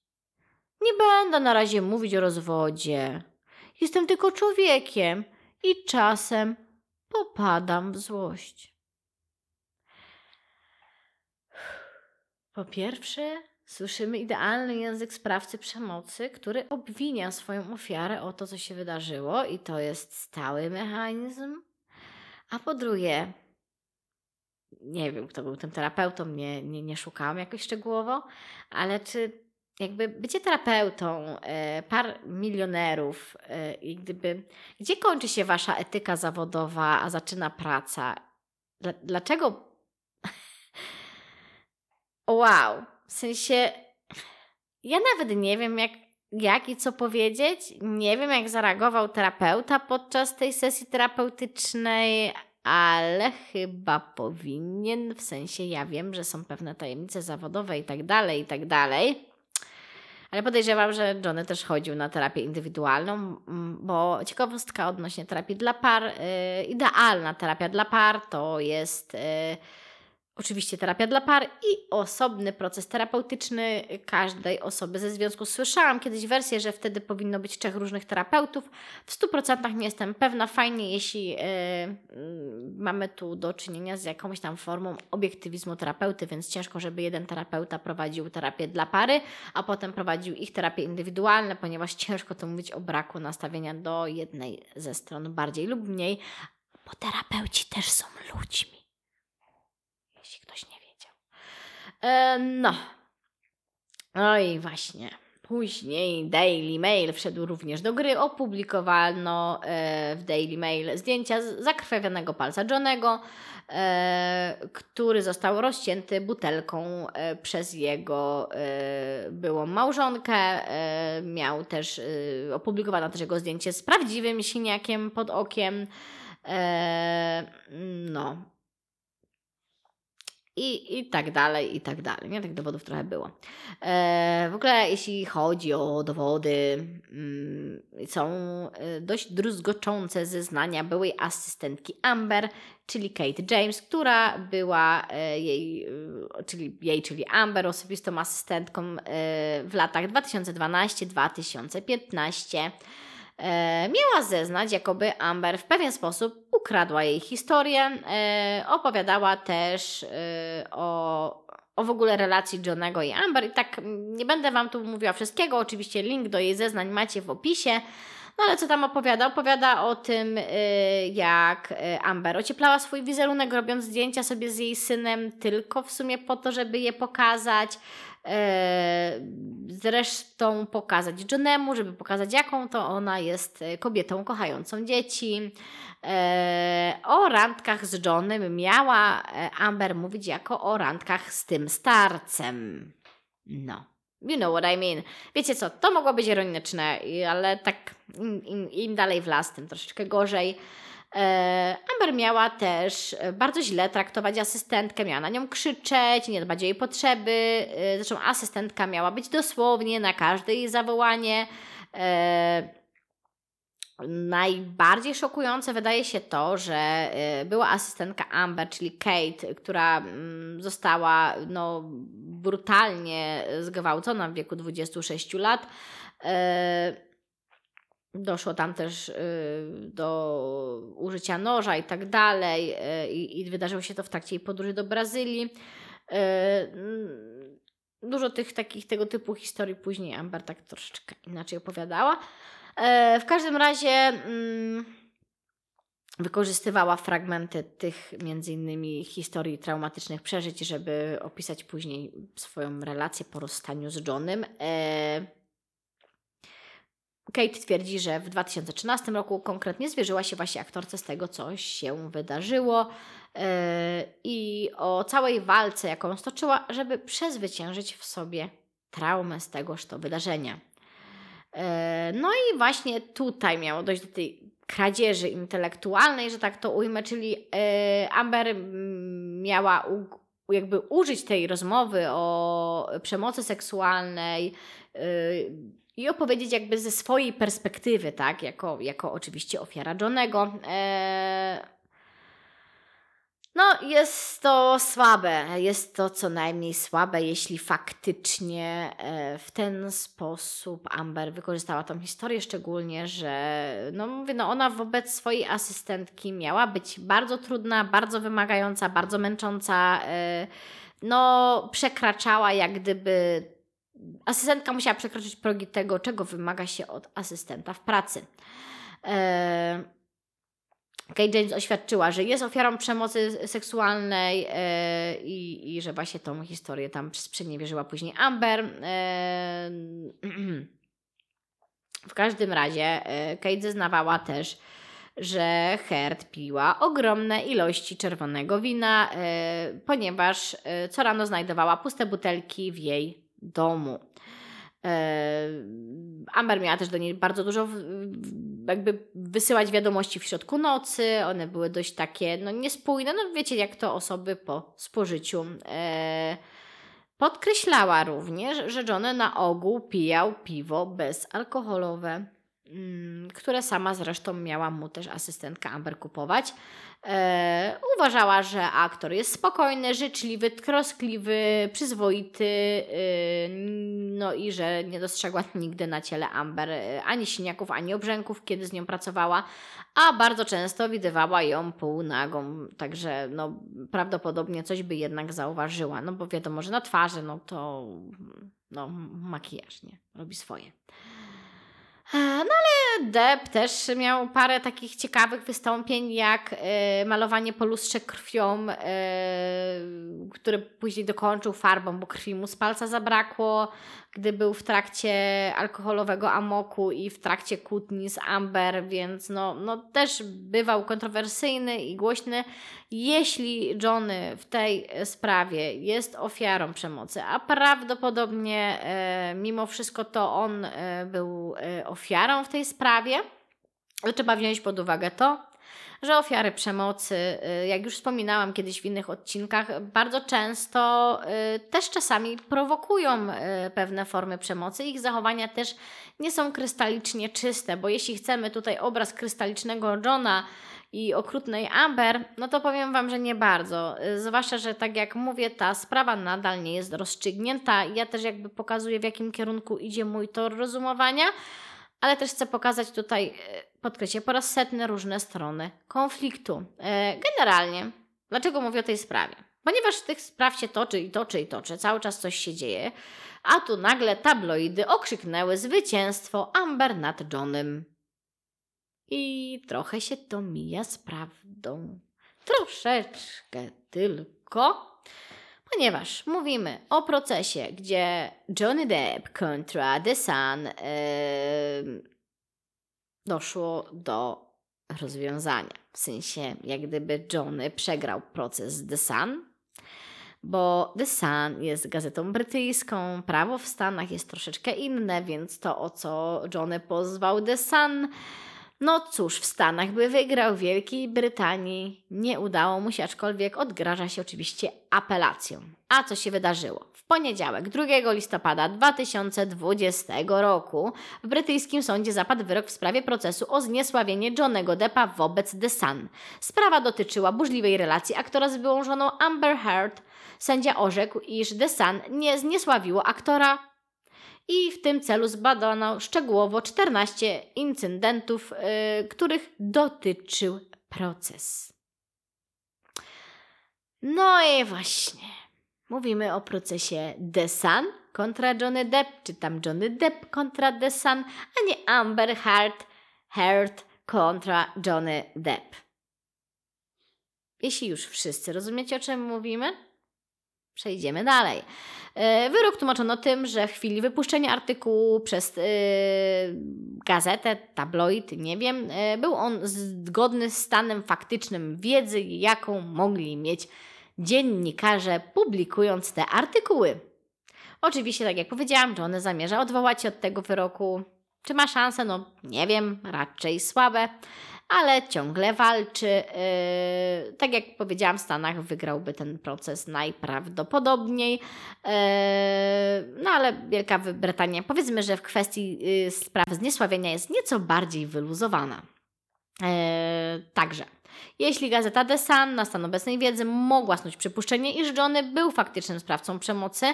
Nie będę na razie mówić o rozwodzie. Jestem tylko człowiekiem i czasem popadam w złość. Po pierwsze, Słyszymy idealny język sprawcy przemocy, który obwinia swoją ofiarę o to, co się wydarzyło, i to jest stały mechanizm. A po drugie, nie wiem, kto był tym terapeutą, nie, nie, nie szukałam jakoś szczegółowo, ale czy jakby bycie terapeutą e, par milionerów e, i gdyby, gdzie kończy się wasza etyka zawodowa, a zaczyna praca? Dlaczego? wow! W sensie, ja nawet nie wiem, jak, jak i co powiedzieć. Nie wiem, jak zareagował terapeuta podczas tej sesji terapeutycznej, ale chyba powinien. W sensie, ja wiem, że są pewne tajemnice zawodowe i tak dalej, i tak dalej. Ale podejrzewam, że Johnny też chodził na terapię indywidualną, bo ciekawostka odnośnie terapii dla par, yy, idealna terapia dla par to jest. Oczywiście terapia dla par i osobny proces terapeutyczny każdej osoby ze związku. Słyszałam kiedyś wersję, że wtedy powinno być trzech różnych terapeutów. W 100% nie jestem pewna. Fajnie, jeśli yy, mamy tu do czynienia z jakąś tam formą obiektywizmu terapeuty, więc ciężko, żeby jeden terapeuta prowadził terapię dla pary, a potem prowadził ich terapie indywidualne, ponieważ ciężko to mówić o braku nastawienia do jednej ze stron bardziej lub mniej, bo terapeuci też są ludźmi jeśli ktoś nie wiedział. E, no. No i właśnie. Później Daily Mail wszedł również do gry. Opublikowano e, w Daily Mail zdjęcia zakrwawionego palca Johnego, e, który został rozcięty butelką e, przez jego byłą małżonkę. Miał też, opublikowano też jego zdjęcie z prawdziwym siniakiem pod okiem. No, i, i tak dalej, i tak dalej. Nie? Tych dowodów trochę było. E, w ogóle jeśli chodzi o dowody, mm, są e, dość druzgoczące zeznania byłej asystentki Amber, czyli Kate James, która była e, jej, e, czyli jej, czyli Amber, osobistą asystentką w latach 2012-2015. E, miała zeznać, jakoby Amber w pewien sposób ukradła jej historię. E, opowiadała też e, o, o w ogóle relacji Johnego i Amber. I tak nie będę Wam tu mówiła wszystkiego, oczywiście link do jej zeznań macie w opisie. No ale co tam opowiada? Opowiada o tym, jak Amber ocieplała swój wizerunek, robiąc zdjęcia sobie z jej synem, tylko w sumie po to, żeby je pokazać. E, zresztą pokazać Johnemu, żeby pokazać, jaką to ona jest e, kobietą kochającą dzieci. E, o randkach z Johnem miała Amber mówić jako o randkach z tym starcem. No. You know what I mean. Wiecie co, to mogło być ironiczne, ale tak im, im, im dalej w las, tym troszeczkę gorzej. E, Amber miała też e, bardzo źle traktować asystentkę, miała na nią krzyczeć, nie dbać jej potrzeby. E, zresztą asystentka miała być dosłownie na każde jej zawołanie. Najbardziej szokujące wydaje się to, że była asystentka Amber, czyli Kate, która mm, została no, brutalnie zgwałcona w wieku 26 lat. Doszło tam też y, do użycia noża i tak dalej, y, i wydarzyło się to w trakcie jej podróży do Brazylii. Y, mm, dużo tych takich tego typu historii później Amber tak troszeczkę inaczej opowiadała. W każdym razie mm, wykorzystywała fragmenty tych między innymi historii traumatycznych przeżyć, żeby opisać później swoją relację po rozstaniu z Johnem. Kate twierdzi, że w 2013 roku konkretnie zwierzyła się właśnie aktorce z tego, co się wydarzyło yy, i o całej walce, jaką stoczyła, żeby przezwyciężyć w sobie traumę z tegoż to wydarzenia. Yy, no i właśnie tutaj miało dojść do tej kradzieży intelektualnej, że tak to ujmę, czyli yy, Amber miała jakby użyć tej rozmowy o przemocy seksualnej, i opowiedzieć jakby ze swojej perspektywy, tak, jako, jako oczywiście ofiara Johnego. Eee, no, jest to słabe, jest to co najmniej słabe, jeśli faktycznie e, w ten sposób Amber wykorzystała tą historię, szczególnie, że no mówię, no ona wobec swojej asystentki miała być bardzo trudna, bardzo wymagająca, bardzo męcząca, e, no przekraczała jak gdyby asystentka musiała przekroczyć progi tego, czego wymaga się od asystenta w pracy. E, Kate James oświadczyła, że jest ofiarą przemocy seksualnej e, i, i że właśnie tą historię tam sprzeniewierzyła później Amber. E, w każdym razie Kate zeznawała też, że Herd piła ogromne ilości czerwonego wina, ponieważ co rano znajdowała puste butelki w jej domu. E, Amber miała też do niej bardzo dużo jakby wysyłać wiadomości w środku nocy, one były dość takie no niespójne, no wiecie jak to osoby po spożyciu. E, podkreślała również, że John na ogół pijał piwo bezalkoholowe. Mm, które sama zresztą miała mu też asystentka Amber kupować. E, uważała, że aktor jest spokojny, życzliwy, troskliwy, przyzwoity, e, no i że nie dostrzegła nigdy na ciele Amber e, ani siniaków, ani obrzęków, kiedy z nią pracowała, a bardzo często widywała ją półnagą, także no, prawdopodobnie coś by jednak zauważyła, no bo wiadomo, że na twarzy no to no, makijaż nie robi swoje. E, no ale Depp też miał parę takich ciekawych wystąpień, jak e, malowanie po lustrze krwią, e, które później dokończył farbą, bo krwi mu z palca zabrakło, gdy był w trakcie alkoholowego amoku i w trakcie kłótni z Amber, więc no, no też bywał kontrowersyjny i głośny. Jeśli Johnny w tej sprawie jest ofiarą przemocy, a prawdopodobnie mimo wszystko to on był e, ofiarą w tej sprawie, to trzeba wziąć pod uwagę to, że ofiary przemocy, y, jak już wspominałam kiedyś w innych odcinkach, bardzo często y, też czasami prowokują y, pewne formy przemocy. Ich zachowania też nie są krystalicznie czyste, bo jeśli chcemy tutaj obraz krystalicznego Johna, i okrutnej Amber, no to powiem Wam, że nie bardzo. Zwłaszcza, że tak jak mówię, ta sprawa nadal nie jest rozstrzygnięta. Ja też jakby pokazuję, w jakim kierunku idzie mój tor rozumowania, ale też chcę pokazać tutaj, e, podkreślę po raz setny, różne strony konfliktu. E, generalnie, dlaczego mówię o tej sprawie? Ponieważ tych spraw się toczy i toczy i toczy, cały czas coś się dzieje, a tu nagle tabloidy okrzyknęły zwycięstwo Amber nad Johnem. I trochę się to mija z prawdą. Troszeczkę tylko ponieważ mówimy o procesie, gdzie Johnny Depp kontra The Sun yy, doszło do rozwiązania. W sensie, jak gdyby Johnny przegrał proces The Sun, bo The Sun jest gazetą brytyjską, prawo w Stanach jest troszeczkę inne, więc to o co Johnny pozwał The Sun no cóż, w Stanach by wygrał, w Wielkiej Brytanii nie udało mu się, aczkolwiek odgraża się oczywiście apelacją. A co się wydarzyło? W poniedziałek, 2 listopada 2020 roku, w brytyjskim sądzie zapadł wyrok w sprawie procesu o zniesławienie Johnego Deppa wobec The Sun. Sprawa dotyczyła burzliwej relacji aktora z byłą żoną Amber Heard. Sędzia orzekł, iż The Sun nie zniesławiło aktora i w tym celu zbadano szczegółowo 14 incydentów, yy, których dotyczył proces. No i właśnie. Mówimy o procesie The Sun kontra Johnny Depp, czy tam Johnny Depp kontra The Sun, a nie Amber Heard, Heard kontra Johnny Depp. Jeśli już wszyscy rozumiecie, o czym mówimy, przejdziemy dalej. E, wyrok tłumaczono tym, że w chwili wypuszczenia artykułu przez yy, gazetę, tabloid, nie wiem, yy, był on zgodny z stanem faktycznym wiedzy, jaką mogli mieć dziennikarze publikując te artykuły. Oczywiście, tak jak powiedziałam, Johnny zamierza odwołać się od tego wyroku. Czy ma szansę? No nie wiem, raczej słabe ale ciągle walczy. Yy, tak jak powiedziałam, w Stanach wygrałby ten proces najprawdopodobniej. Yy, no ale Wielka Brytania, powiedzmy, że w kwestii yy, spraw zniesławienia jest nieco bardziej wyluzowana. Także. Jeśli gazeta The Sun na stan obecnej wiedzy mogła snuć przypuszczenie, iż Johnny był faktycznym sprawcą przemocy,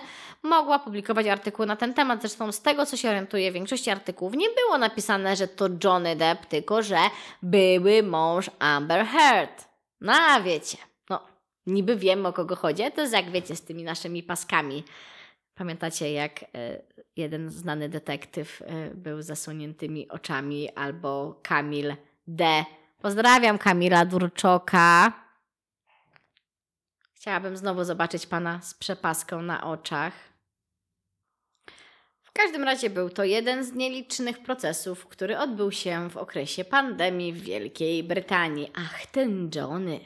mogła publikować artykuły na ten temat. Zresztą z tego, co się orientuje, w większości artykułów nie było napisane, że to Johnny Depp, tylko że były mąż Amber Heard. No a wiecie, no niby wiemy o kogo chodzi, to jest jak wiecie z tymi naszymi paskami. Pamiętacie, jak y, jeden znany detektyw y, był zasłoniętymi oczami, albo Kamil D Pozdrawiam Kamila Durczoka. Chciałabym znowu zobaczyć pana z przepaską na oczach. W każdym razie był to jeden z nielicznych procesów, który odbył się w okresie pandemii w Wielkiej Brytanii. Ach, ten Johnny.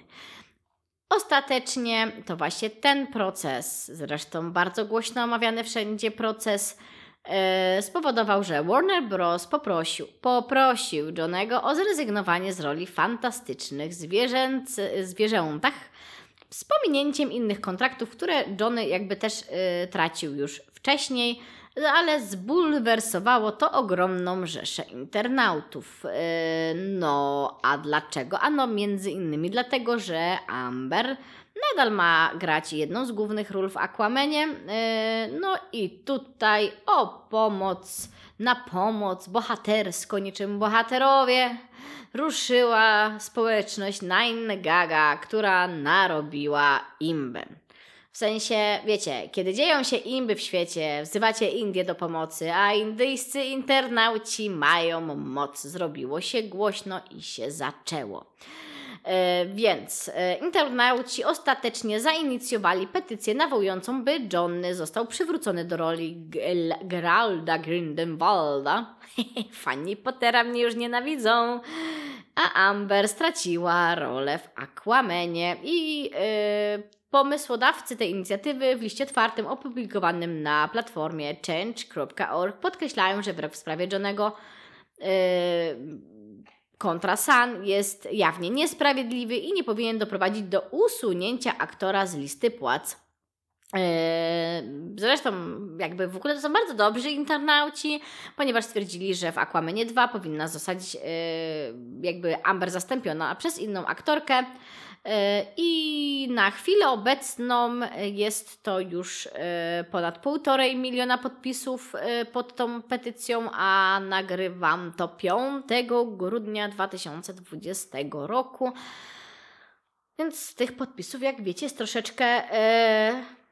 Ostatecznie to właśnie ten proces, zresztą bardzo głośno omawiany wszędzie proces spowodował, że Warner Bros. poprosił, poprosił Johnego o zrezygnowanie z roli fantastycznych zwierzęcy, zwierzętach z pominięciem innych kontraktów, które Johnny jakby też y, tracił już wcześniej, ale zbulwersowało to ogromną rzeszę internautów. Y, no, a dlaczego? Ano między innymi dlatego, że Amber nadal ma grać jedną z głównych ról w Aquamenie. E, no i tutaj o pomoc, na pomoc, bohatersko, niczym bohaterowie, ruszyła społeczność Nine Gaga, która narobiła imbę. W sensie, wiecie, kiedy dzieją się imby w świecie, wzywacie Indię do pomocy, a indyjscy internauci mają moc. Zrobiło się głośno i się zaczęło. E, więc e, internauci ostatecznie zainicjowali petycję nawołującą, by Johnny został przywrócony do roli Geralda Grindelwalda. Fani Pottera mnie już nienawidzą. A Amber straciła rolę w Aquamenie i e, pomysłodawcy tej inicjatywy w liście otwartym opublikowanym na platformie change.org podkreślają, że wyrok w sprawie Johnego kontra San jest jawnie niesprawiedliwy i nie powinien doprowadzić do usunięcia aktora z listy płac. Eee, zresztą, jakby w ogóle to są bardzo dobrzy internauci, ponieważ stwierdzili, że w Aquamanie 2 powinna zostać eee, jakby Amber zastąpiona przez inną aktorkę. E, I na chwilę obecną jest to już e, ponad półtorej miliona podpisów e, pod tą petycją, a nagrywam to 5 grudnia 2020 roku. Więc tych podpisów, jak wiecie, jest troszeczkę.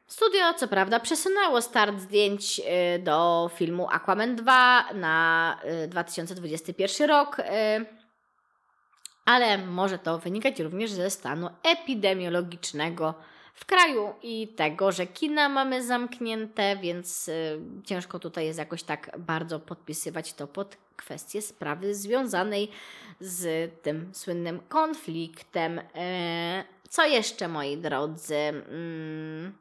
Studio, co prawda, przesunęło start zdjęć do filmu Aquaman 2 na 2021 rok ale może to wynikać również ze stanu epidemiologicznego w kraju i tego, że kina mamy zamknięte, więc y, ciężko tutaj jest jakoś tak bardzo podpisywać to pod kwestię sprawy związanej z tym słynnym konfliktem. E, co jeszcze, moi drodzy? Mm,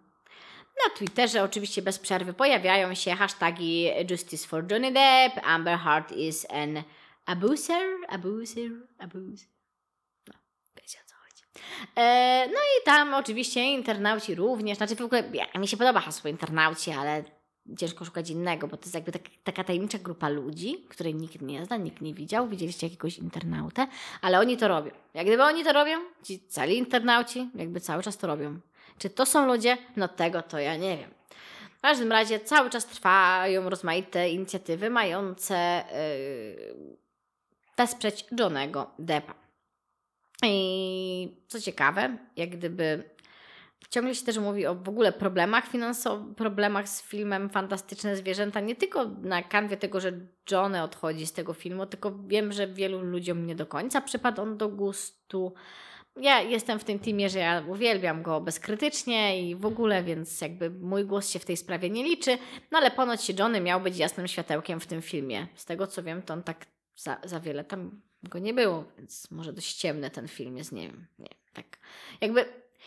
na Twitterze oczywiście bez przerwy pojawiają się hasztagi Justice for Johnny Depp, Amber Heard is an abuser, abuser, abuser. E, no i tam oczywiście internauci również, znaczy w ogóle ja, mi się podoba hasło internauci, ale ciężko szukać innego, bo to jest jakby tak, taka tajemnicza grupa ludzi, której nikt nie zna, nikt nie widział, widzieliście jakiegoś internautę, ale oni to robią. Jak gdyby oni to robią, ci cali internauci jakby cały czas to robią. Czy to są ludzie? No tego to ja nie wiem. W każdym razie cały czas trwają rozmaite inicjatywy mające yy, wesprzeć Johnego Deppa. I co ciekawe, jak gdyby ciągle się też mówi o w ogóle problemach finansowych, problemach z filmem Fantastyczne Zwierzęta, nie tylko na kanwie tego, że Johnny odchodzi z tego filmu, tylko wiem, że wielu ludziom nie do końca przypadł on do gustu. Ja jestem w tym teamie, że ja uwielbiam go bezkrytycznie i w ogóle, więc jakby mój głos się w tej sprawie nie liczy, no ale ponoć się Johnny miał być jasnym światełkiem w tym filmie. Z tego co wiem, to on tak za, za wiele tam go nie było, więc może dość ciemny ten film jest, nie wiem, nie tak. Jakby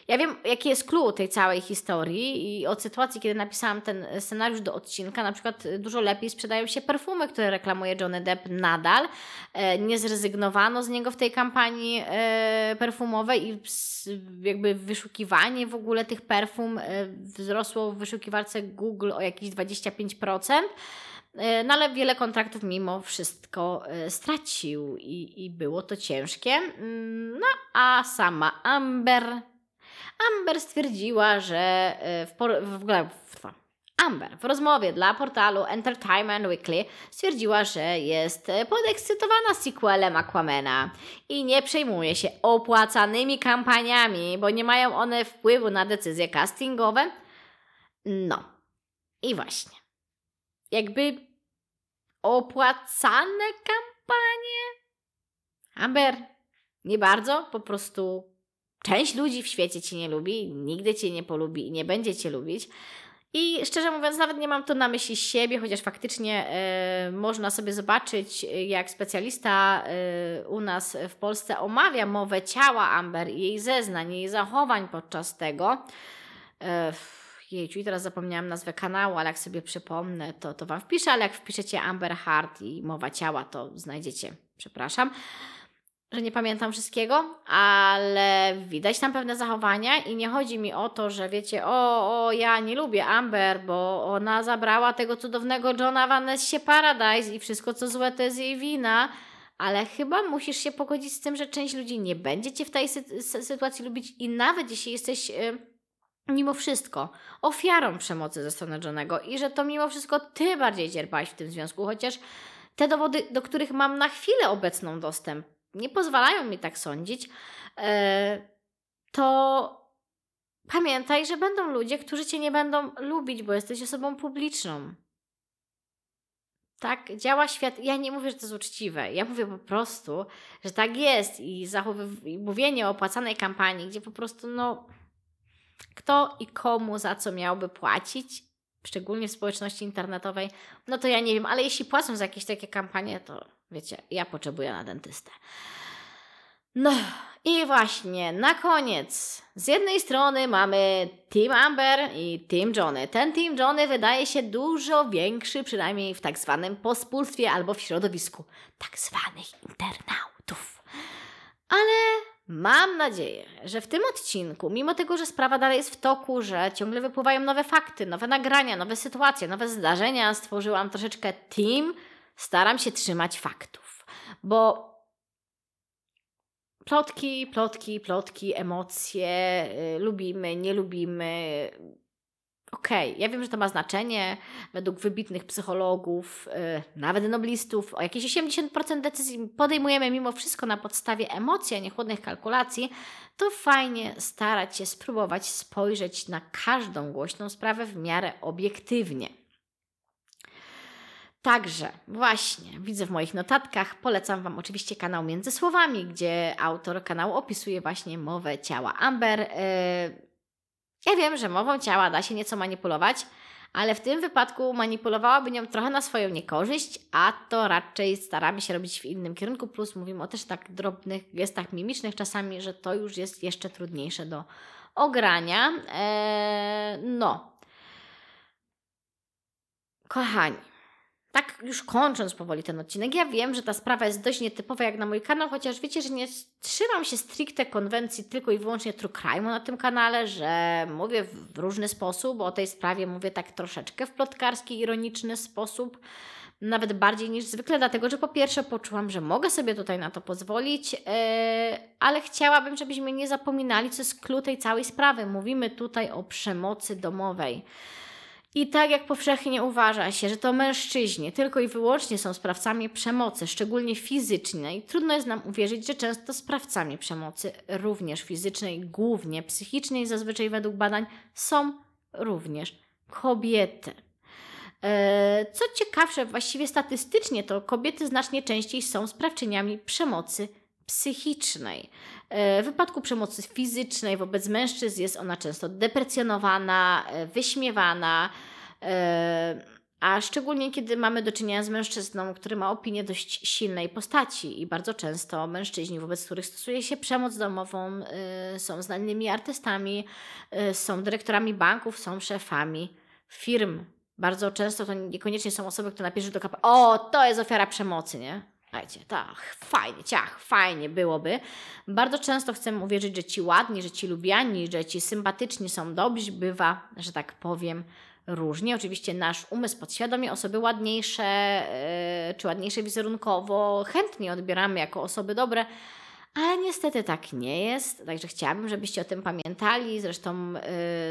ja wiem, jaki jest clue tej całej historii i od sytuacji, kiedy napisałam ten scenariusz do odcinka, na przykład dużo lepiej sprzedają się perfumy, które reklamuje Johnny Depp nadal. E, nie zrezygnowano z niego w tej kampanii e, perfumowej i jakby wyszukiwanie w ogóle tych perfum e, wzrosło w wyszukiwarce Google o jakieś 25%. E, no ale wiele kontraktów mimo wszystko e, stracił i, i było to ciężkie. Mm, no a sama Amber, Amber stwierdziła, że e, w, w ogóle w, Amber w rozmowie dla portalu Entertainment Weekly stwierdziła, że jest podekscytowana sequelem Aquamena i nie przejmuje się opłacanymi kampaniami, bo nie mają one wpływu na decyzje castingowe. No i właśnie jakby opłacane kampanie? Amber, nie bardzo, po prostu część ludzi w świecie Cię nie lubi, nigdy Cię nie polubi i nie będzie Cię lubić. I szczerze mówiąc, nawet nie mam tu na myśli siebie, chociaż faktycznie y, można sobie zobaczyć, jak specjalista y, u nas w Polsce omawia mowę ciała Amber i jej zeznań, jej zachowań podczas tego. Y, Jejciu, i teraz zapomniałam nazwę kanału, ale jak sobie przypomnę, to, to Wam wpiszę, ale jak wpiszecie Amber Heart i mowa ciała, to znajdziecie, przepraszam, że nie pamiętam wszystkiego, ale widać tam pewne zachowania i nie chodzi mi o to, że wiecie, o, o, ja nie lubię Amber, bo ona zabrała tego cudownego Johna Vanessie Paradise i wszystko co złe to jest jej wina, ale chyba musisz się pogodzić z tym, że część ludzi nie będzie Cię w tej sy sytuacji lubić i nawet jeśli jesteś... Yy, mimo wszystko ofiarą przemocy ze strony Johnego i że to mimo wszystko ty bardziej cierpałaś w tym związku, chociaż te dowody, do których mam na chwilę obecną dostęp, nie pozwalają mi tak sądzić, e, to pamiętaj, że będą ludzie, którzy cię nie będą lubić, bo jesteś osobą publiczną. Tak działa świat. Ja nie mówię, że to jest uczciwe. Ja mówię po prostu, że tak jest i, zachowy- i mówienie o opłacanej kampanii, gdzie po prostu, no, kto i komu za co miałby płacić, szczególnie w społeczności internetowej, no to ja nie wiem, ale jeśli płacą za jakieś takie kampanie, to wiecie, ja potrzebuję na dentystę. No i właśnie, na koniec. Z jednej strony mamy Team Amber i Team Johnny. Ten Team Johnny wydaje się dużo większy, przynajmniej w tak zwanym pospólstwie albo w środowisku tak zwanych internautów. Ale mam nadzieję, że w tym odcinku, mimo tego, że sprawa dalej jest w toku, że ciągle wypływają nowe fakty, nowe nagrania, nowe sytuacje, nowe zdarzenia, stworzyłam troszeczkę team, staram się trzymać faktów. Bo plotki, plotki, plotki, emocje, y, lubimy, nie lubimy. Okej, ja wiem, że to ma znaczenie. Według wybitnych psychologów, y, nawet noblistów, o jakieś 80% decyzji podejmujemy mimo wszystko na podstawie emocji, a nie chłodnych kalkulacji. To fajnie starać się spróbować spojrzeć na każdą głośną sprawę w miarę obiektywnie. Także właśnie, widzę w moich notatkach, polecam Wam oczywiście kanał Między Słowami, gdzie autor kanału opisuje właśnie mowę ciała Amber. Yy, ja wiem, że mową ciała da się nieco manipulować, ale w tym wypadku manipulowałaby nią trochę na swoją niekorzyść, a to raczej staramy się robić w innym kierunku. Plus mówimy o też tak drobnych gestach mimicznych czasami, że to już jest jeszcze trudniejsze do ogrania. Eee, no. Kochani, tak już kończąc powoli ten odcinek, ja wiem, że ta sprawa jest dość nietypowa jak na mój kanał, chociaż wiecie, że nie trzymam się stricte konwencji tylko i wyłącznie true crime na tym kanale, że mówię w różny sposób, o tej sprawie mówię tak troszeczkę w plotkarski, ironiczny sposób, nawet bardziej niż zwykle, dlatego że po pierwsze poczułam, że mogę sobie tutaj na to pozwolić, yy, ale chciałabym, żebyśmy nie zapominali, co jest klucz tej całej sprawy. Mówimy tutaj o przemocy domowej. I tak jak powszechnie uważa się, że to mężczyźni tylko i wyłącznie są sprawcami przemocy, szczególnie fizycznej, trudno jest nam uwierzyć, że często sprawcami przemocy, również fizycznej, głównie psychicznej, zazwyczaj według badań, są również kobiety. E, co ciekawsze, właściwie statystycznie to kobiety znacznie częściej są sprawczyniami przemocy psychicznej. E, w wypadku przemocy fizycznej wobec mężczyzn jest ona często deprecjonowana, e, wyśmiewana, e, a szczególnie kiedy mamy do czynienia z mężczyzną, który ma opinię dość silnej postaci i bardzo często mężczyźni, wobec których stosuje się przemoc domową, są znanymi artystami, są dyrektorami banków, są szefami firm. Bardzo często to niekoniecznie są osoby, które napiszą do kapa, o, to jest ofiara przemocy, nie? Słuchajcie, tak, fajnie, ciach, fajnie byłoby. Bardzo często chcemy uwierzyć, że ci ładni, że ci lubiani, że ci sympatyczni są dobrzy, bywa, że tak powiem, różnie. Oczywiście nasz umysł podświadomie osoby ładniejsze yy, czy ładniejsze wizerunkowo chętnie odbieramy jako osoby dobre, ale niestety tak nie jest, także chciałabym, żebyście o tym pamiętali. Zresztą yy,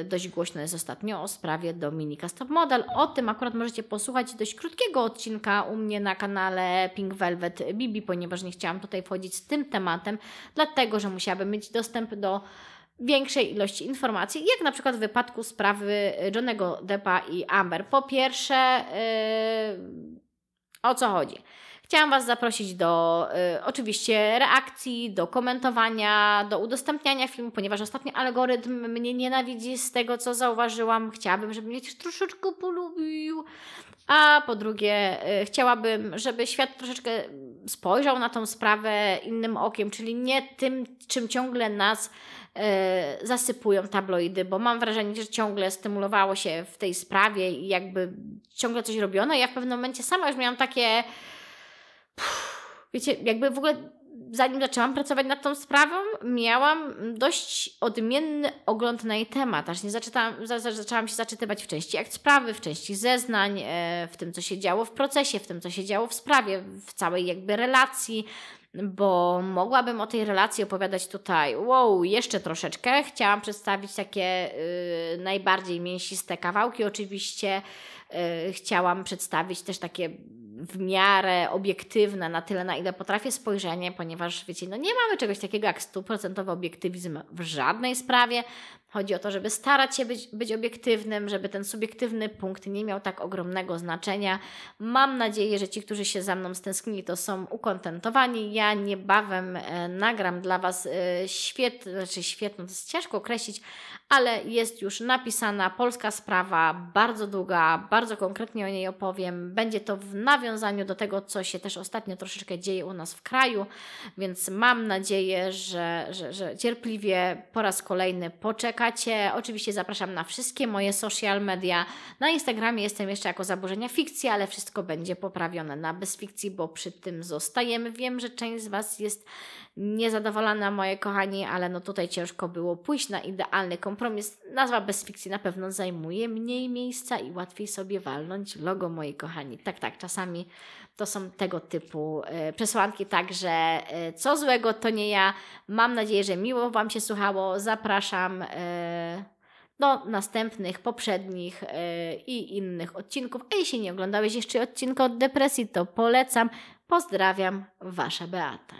dość głośno jest ostatnio o sprawie Dominika Stop Model. O tym akurat możecie posłuchać dość krótkiego odcinka u mnie na kanale Pink Velvet Bibi, ponieważ nie chciałam tutaj wchodzić z tym tematem, dlatego że musiałabym mieć dostęp do większej ilości informacji, jak na przykład w wypadku sprawy Johnego Deppa i Amber. Po pierwsze, yy, o co chodzi? Chciałam Was zaprosić do y, oczywiście reakcji, do komentowania, do udostępniania filmu, ponieważ ostatnio algorytm mnie nienawidzi z tego, co zauważyłam. Chciałabym, żeby mnie troszeczkę polubił. A po drugie, y, chciałabym, żeby świat troszeczkę spojrzał na tą sprawę innym okiem, czyli nie tym, czym ciągle nas y, zasypują tabloidy, bo mam wrażenie, że ciągle stymulowało się w tej sprawie i jakby ciągle coś robiono. Ja w pewnym momencie sama już miałam takie wiecie, jakby w ogóle zanim zaczęłam pracować nad tą sprawą, miałam dość odmienny ogląd na jej temat. Aż nie zaczęłam, za, zaczęłam się zaczytywać w części akt sprawy, w części zeznań, e, w tym, co się działo w procesie, w tym, co się działo w sprawie, w całej jakby relacji, bo mogłabym o tej relacji opowiadać tutaj, wow, jeszcze troszeczkę. Chciałam przedstawić takie y, najbardziej mięsiste kawałki, oczywiście. Y, chciałam przedstawić też takie w miarę obiektywne na tyle, na ile potrafię spojrzenie, ponieważ wiecie, no nie mamy czegoś takiego jak stuprocentowy obiektywizm w żadnej sprawie, Chodzi o to, żeby starać się być, być obiektywnym, żeby ten subiektywny punkt nie miał tak ogromnego znaczenia. Mam nadzieję, że ci, którzy się za mną stęsknili, to są ukontentowani. Ja niebawem e, nagram dla Was e, świetną, znaczy świetną, to jest ciężko określić, ale jest już napisana polska sprawa, bardzo długa, bardzo konkretnie o niej opowiem. Będzie to w nawiązaniu do tego, co się też ostatnio troszeczkę dzieje u nas w kraju, więc mam nadzieję, że, że, że cierpliwie po raz kolejny poczekacie. Oczywiście zapraszam na wszystkie moje social media. Na Instagramie jestem jeszcze jako zaburzenia fikcji, ale wszystko będzie poprawione na bezfikcji, bo przy tym zostajemy. Wiem, że część z Was jest niezadowolona, moje kochani, ale no tutaj ciężko było pójść na idealny kompromis. Nazwa bez fikcji na pewno zajmuje mniej miejsca i łatwiej sobie walnąć logo, moi kochani. Tak, tak, czasami to są tego typu y, przesłanki, także y, co złego to nie ja. Mam nadzieję, że miło Wam się słuchało. Zapraszam. Y, do następnych, poprzednich i innych odcinków. A jeśli nie oglądałeś jeszcze odcinka od depresji, to polecam. Pozdrawiam, Wasza Beata.